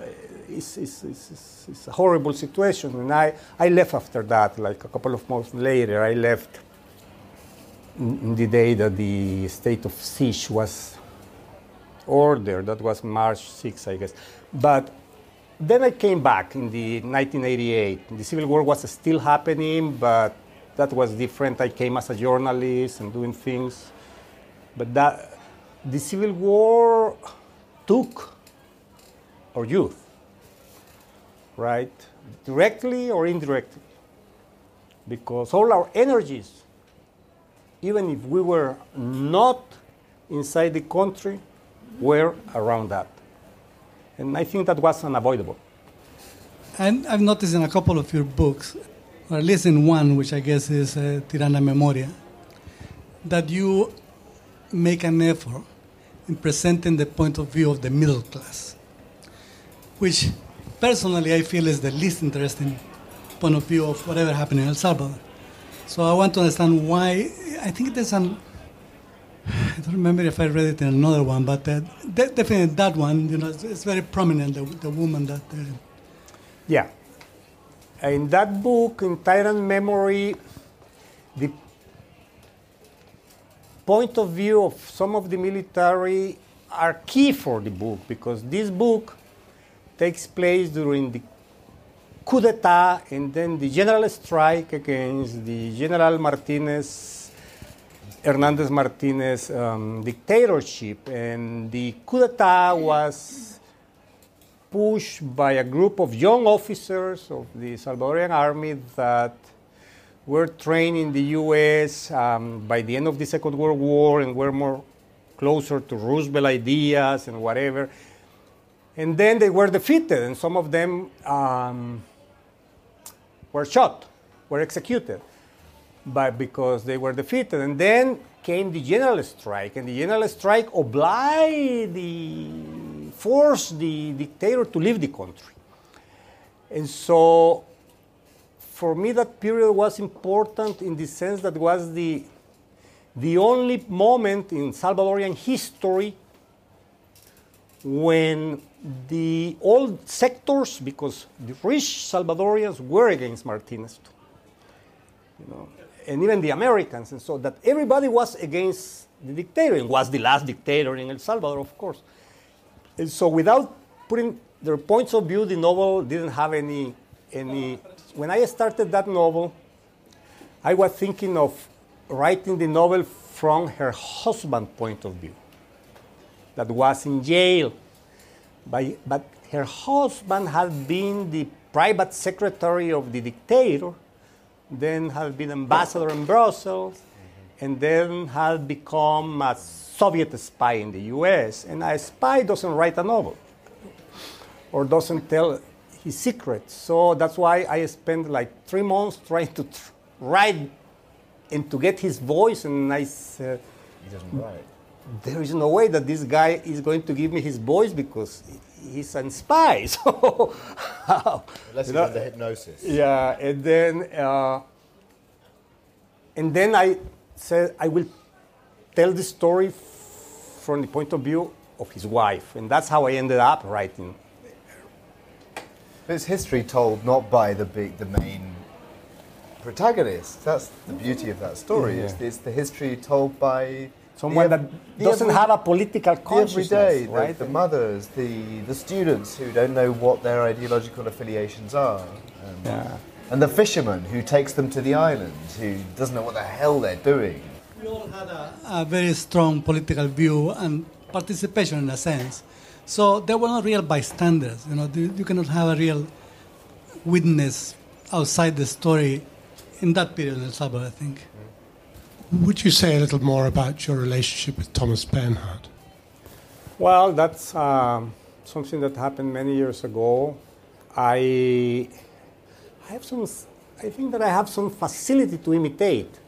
uh, it's, it's, it's, it's, a horrible situation. And I, I left after that, like a couple of months later, I left in the day that the state of siege was ordered. That was March 6, I guess. But then I came back in the 1988. The Civil War was still happening, but that was different. I came as a journalist and doing things. But that, the Civil War took our youth, right? Directly or indirectly. Because all our energies, even if we were not inside the country, were around that. And I think that was unavoidable. And I've noticed in a couple of your books, or at least in one, which I guess is uh, Tirana Memoria, that you make an effort in presenting the point of view of the middle class, which personally I feel is the least interesting point of view of whatever happened in El Salvador. So I want to understand why. I think there's an. I don't remember if I read it in another one, but uh, de- definitely that one. You know, it's, it's very prominent. The, the woman that. Uh, Yeah. In that book, in Tyrant Memory, the point of view of some of the military are key for the book because this book takes place during the coup d'etat and then the general strike against the General Martinez, Hernandez Martinez um, dictatorship. And the coup d'etat was pushed by a group of young officers of the Salvadorian army that were trained in the U.S. Um, by the end of the Second World War and were more closer to Roosevelt ideas and whatever. And then they were defeated, and some of them um, were shot, were executed, but because they were defeated. And then came the general strike, and the general strike obliged the forced the dictator to leave the country. And so for me that period was important in the sense that was the the only moment in Salvadorian history when the old sectors, because the rich Salvadorians were against Martinez too, you know, and even the Americans, and so that everybody was against the dictator, and was the last dictator in El Salvador, of course. And so without putting their points of view, the novel didn't have any any. When I started that novel, I was thinking of writing the novel from her husband's point of view, that was in jail. By, but her husband had been the private secretary of the dictator, then had been ambassador in Brussels, and then had become a Soviet spy in the US. And a spy doesn't write a novel or doesn't tell his secrets. So that's why I spent like three months trying to tr- write and to get his voice. And I said, He doesn't write. there is no way that this guy is going to give me his voice because he's a spy. So, Unless you he's under hypnosis. yeah, and then uh, and then I said I will tell the story f- from the point of view of his wife, and that's how I ended up writing. But it's history told not by the big, the main protagonist. That's the beauty of that story. Yeah. It's, it's the history told by Someone the that the doesn't every- have a political the consciousness, everyday, right? the, the mothers, the the students who don't know what their ideological affiliations are, um, Yeah. and the fisherman who takes them to the island, who doesn't know what the hell they're doing. We all had a, a very strong political view and participation in a sense. So they were not real bystanders. You know, you you cannot have a real witness outside the story in that period in El Salvador, I think. Would you say a little more about your relationship with Thomas Bernhard? Well, that's um, something that happened many years ago. I, I have some. I think that I have some facility to imitate.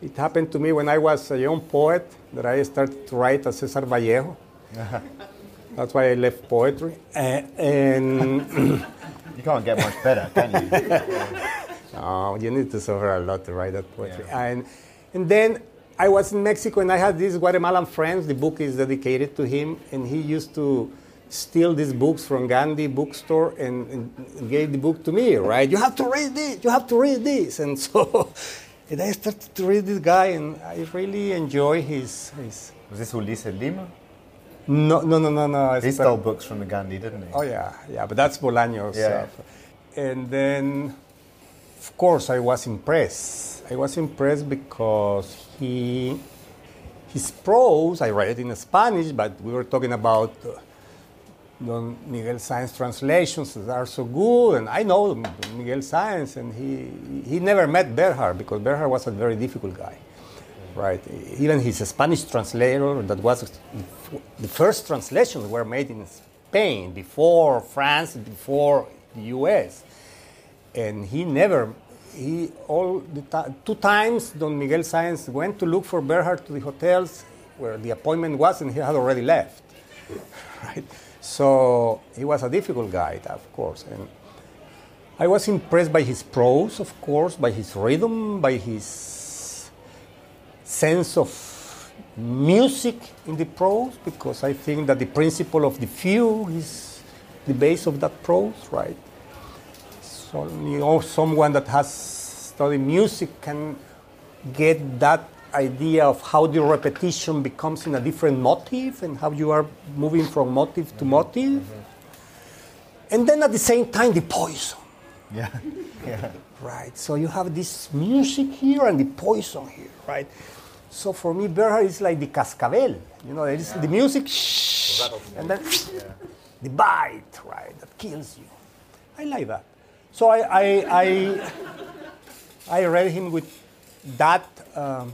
It happened to me when I was a young poet that I started to write as Cesar Vallejo. That's why I left poetry. Uh, and You can't get much better, can you? Oh, you need to suffer a lot to write that poetry. And, and then I was in Mexico and I had these Guatemalan friends. The book is dedicated to him, and he used to steal these books from Gandhi bookstore and, and gave the book to me, right? You have to read this, you have to read this. And so and I started to read this guy, and I really enjoy his. his Was this Ulises Lima? No, no, no, no, no. He stole books from the Gandhi, didn't he? Oh yeah, yeah, but that's Bolaños. Yeah. Uh, and then, of course, I was impressed. I was impressed because he, his prose. I read it in Spanish, but we were talking about. Uh, Miguel Sáenz translations are so good, and I know Miguel Sáenz, and he he never met Bernhard because Bernhard was a very difficult guy, right? Even his Spanish translator, that was the first translations were made in Spain before France, before the U.S., and he never. He all the two times Don Miguel Sáenz went to look for Bernhard to the hotels where the appointment was, and he had already left, right? So he was a difficult guy, of course. And I was impressed by his prose, of course, by his rhythm, by his sense of music in the prose, because I think that the principle of the fugue is the base of that prose, right? So you know, someone that has studied music can get that idea of how the repetition becomes in a different motive and how you are moving from motive to motive. And then at the same time, the poison. Yeah. yeah. Right. So you have this music here and the poison here, right? So for me, Bernhard is like the cascabel. You know, is the music, shh, and then the bite, right, that kills you. I like that. So I, I, I, I read him with that um,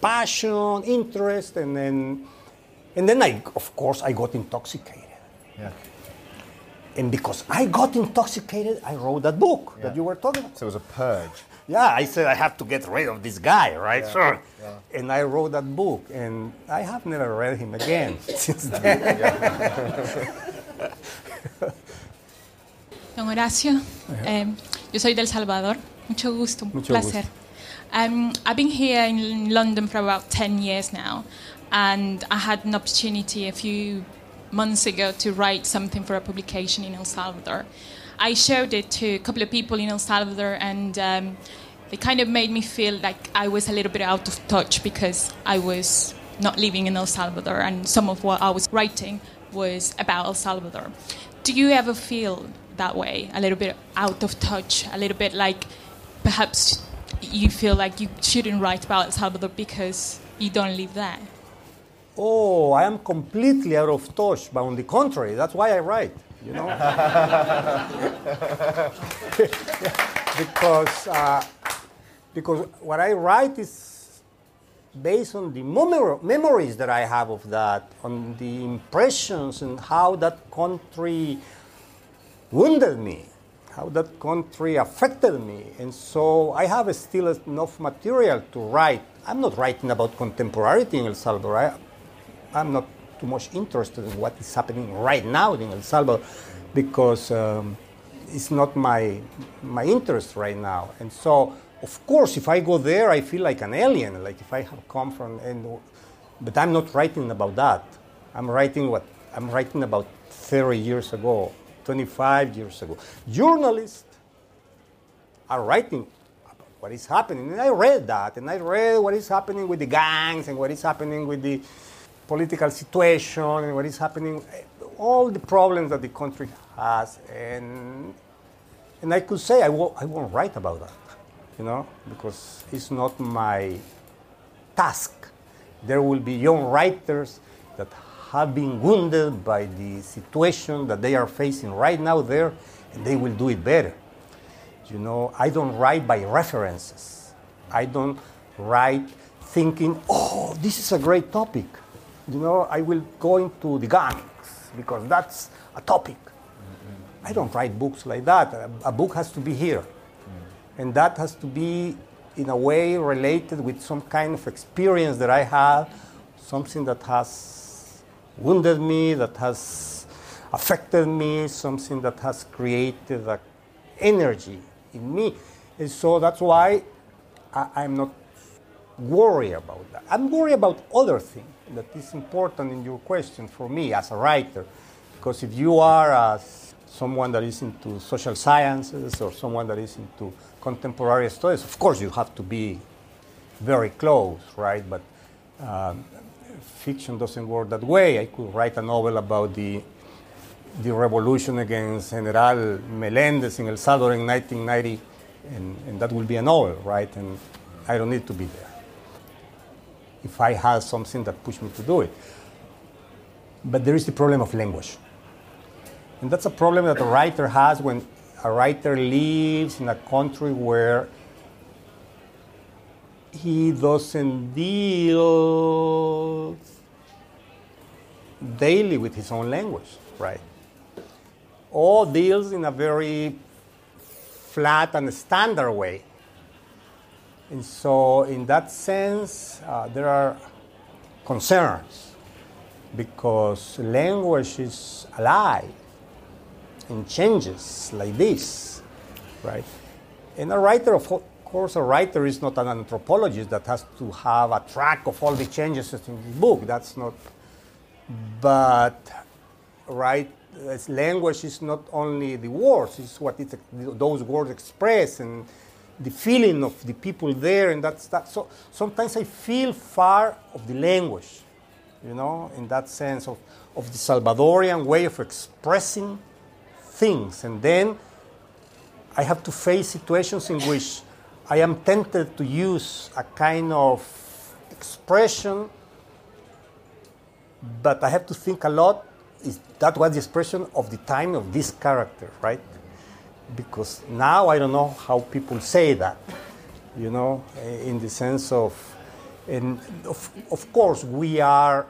passion, interest, and then, and then I, of course, I got intoxicated. Yeah. And because I got intoxicated, I wrote that book that you were talking about. So it was a purge. Yeah, I said I have to get rid of this guy, right? Yeah, Sure. yeah. And I wrote that book, and I have never read him again since then. Don Horacio, em, eh, yo soy del Salvador. Mucho gusto, un Mucho placer. Um, I've been here in London for about 10 years now, and I had an opportunity a few months ago to write something for a publication in El Salvador. I showed it to a couple of people in El Salvador, and um, they kind of made me feel like I was a little bit out of touch because I was not living in El Salvador, and some of what I was writing was about El Salvador. Do you ever feel that way, a little bit out of touch, a little bit like perhaps you feel like you shouldn't write about El Salvador because you don't live there? oh, I am completely out of touch, but on the contrary, that's why I write, you know? because, uh, because what I write is based on the memor- memories that I have of that, on the impressions and how that country wounded me, how that country affected me. And so I have still enough material to write. I'm not writing about contemporaneity in El Salvador. I, I'm not too much interested in what is happening right now in El Salvador because um, it's not my, my interest right now. And so, of course, if I go there, I feel like an alien, like if I have come from, and, but I'm not writing about that. I'm writing what I'm writing about 30 years ago, 25 years ago. Journalists are writing about what is happening. And I read that, and I read what is happening with the gangs and what is happening with the political situation and what is happening, eh, all the problems that the country has. And, and I could say I won't, I won't write about that, you know, because it's not my task. There will be young writers have been wounded by the situation that they are facing right now there, and they will do it better. You know, I don't write by references. I don't write thinking, oh, this is a great topic. You know, I will go into the gangs because that's a topic. I don't write books like that. A, a book has to be here. And that has to be, in a way, related with some kind of experience that I have, something that has wounded me, that has affected me, something that has created a energy in me. And so that's why I, I'm not worried about that. I'm worried about other things that is important in your question for me as a writer. Because if you are uh, someone that is into social sciences or someone that is into contemporary studies, of course you have to be very close, right? But um, fiction doesn't work that way. I could write a novel about the the revolution against General Melendez in El Salvador in 1990, and, and that will be a novel, right? And I don't need to be there if I had something that pushed me to do it. But there is the problem of language. And that's a problem that a writer has when a writer lives in a country where he doesn't deal daily with his own language, right? Or deals in a very flat and standard way. And so, in that sense, uh, there are concerns because language is alive and changes like this, right? And a writer, of course, a writer is not an anthropologist that has to have a track of all the changes in the book. That's not. But right, language is not only the words; it's what those words express and the feeling of the people there, and that's that. So sometimes I feel far of the language, you know, in that sense of, of the Salvadorian way of expressing things. And then I have to face situations in which I am tempted to use a kind of expression, but I have to think a lot. Is that was the expression of the time of this character, right? Because now I don't know how people say that, you know, in the sense of, and of, of course we are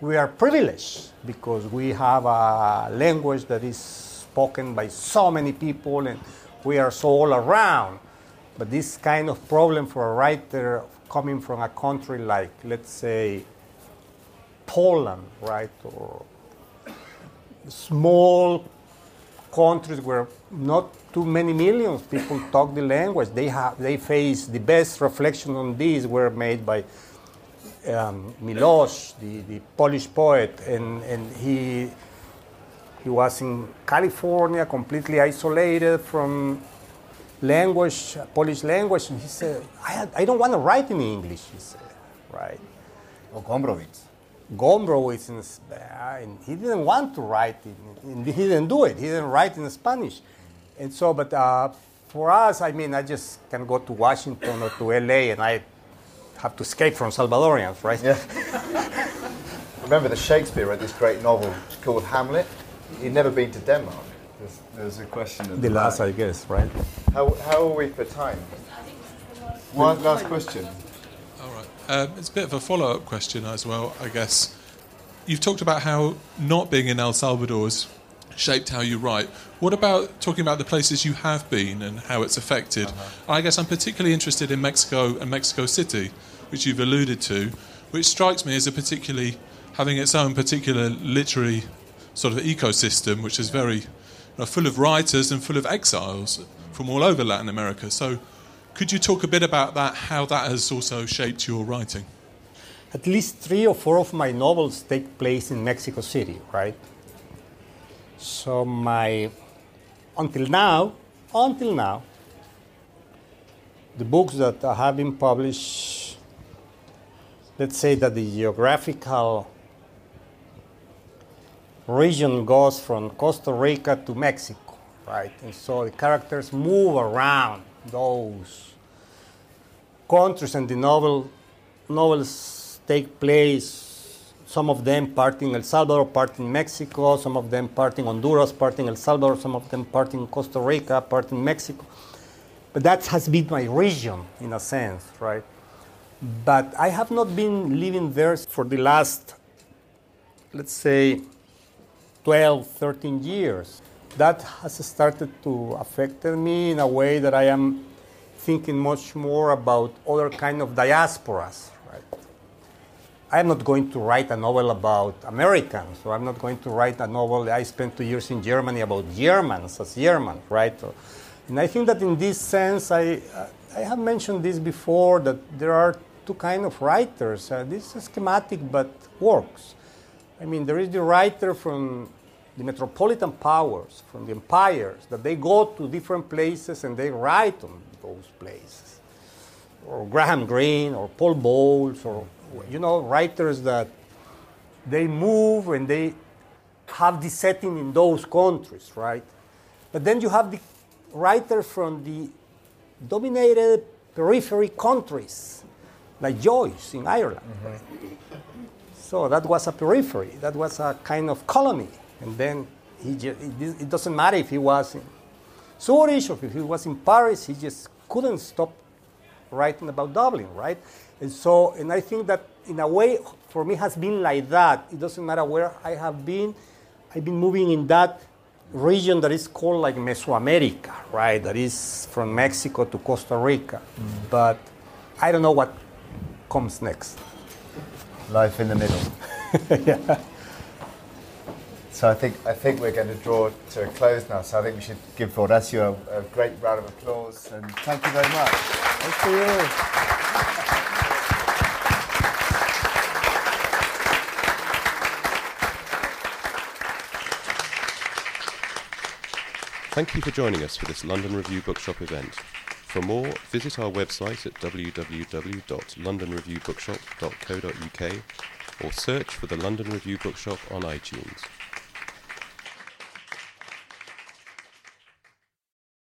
we are privileged because we have a language that is spoken by so many people and we are so all around. But this kind of problem for a writer coming from a country like, let's say, Poland, right, or small countries where not too many millions people talk the language, they have they face the best reflection on this were made by um, Milosz, the, the Polish poet, and, and he, he was in California, completely isolated from language, Polish language, and he said, I, I don't want to write in English, he said, right? Or Gombrowicz. Gombrowicz, and he didn't want to write, in, he didn't do it, he didn't write in Spanish. And so, but uh, for us, I mean, I just can go to Washington or to LA and I have to escape from Salvadorians, right? Yeah. Remember that Shakespeare wrote this great novel called Hamlet. He'd never been to Denmark. There's, there's a question. Of the last, I guess, right? How, how are we for time? One last question. All right. Um, it's a bit of a follow up question as well, I guess. You've talked about how not being in El Salvador has shaped how you write. What about talking about the places you have been and how it's affected? Uh-huh. I guess I'm particularly interested in Mexico and Mexico City, which you've alluded to, which strikes me as a particularly having its own particular literary sort of ecosystem, which is very know, full of writers and full of exiles from all over Latin America. So, could you talk a bit about that, how that has also shaped your writing? At least three or four of my novels take place in Mexico City, right? So, my until now, until now, the books that have been published, let's say that the geographical region goes from Costa Rica to Mexico, right? And so the characters move around those countries, and the novel novels take place some of them part in El Salvador, part in Mexico, some of them part in Honduras, part in El Salvador, some of them part in Costa Rica, part in Mexico. But that has been my region in a sense, right? But I have not been living there for the last, let's say, 12, 13 years. That has started to affect me in a way that I am thinking much more about other kind of diasporas, Right? I'm not going to write a novel about Americans, or I'm not going to write a novel. I spent two years in Germany about Germans as Germans, right? And I think that in this sense, I, I have mentioned this before that there are two kind of writers. Uh, this is schematic, but works. I mean, there is the writer from the metropolitan powers, from the empires, that they go to different places and they write on those places. Or Graham Greene, or Paul Bowles, or You know, writers that they move and they have the setting in those countries, right? But then you have the writers from the dominated periphery countries, like Joyce in Ireland. Mm-hmm. Right? So that was a periphery, that was a kind of colony. And then he just, it, it doesn't matter if he was in Zurich or if he was in Paris, he just couldn't stop writing about Dublin, right? And so, and I think that in a way, for me, has been like that. It doesn't matter where I have been, I've been moving in that region that is called like Mesoamerica, right? That is from Mexico to Costa Rica. Mm. But I don't know what comes next. Life in the middle. yeah. So I think I think we're going to draw to a close now. So I think we should give Horacio a, a great round of applause and thank you very much. Thank you. Thank you for joining us for this London Review Bookshop event. For more, visit our website at www.londonreviewbookshop.co.uk or search for the London Review Bookshop on iTunes.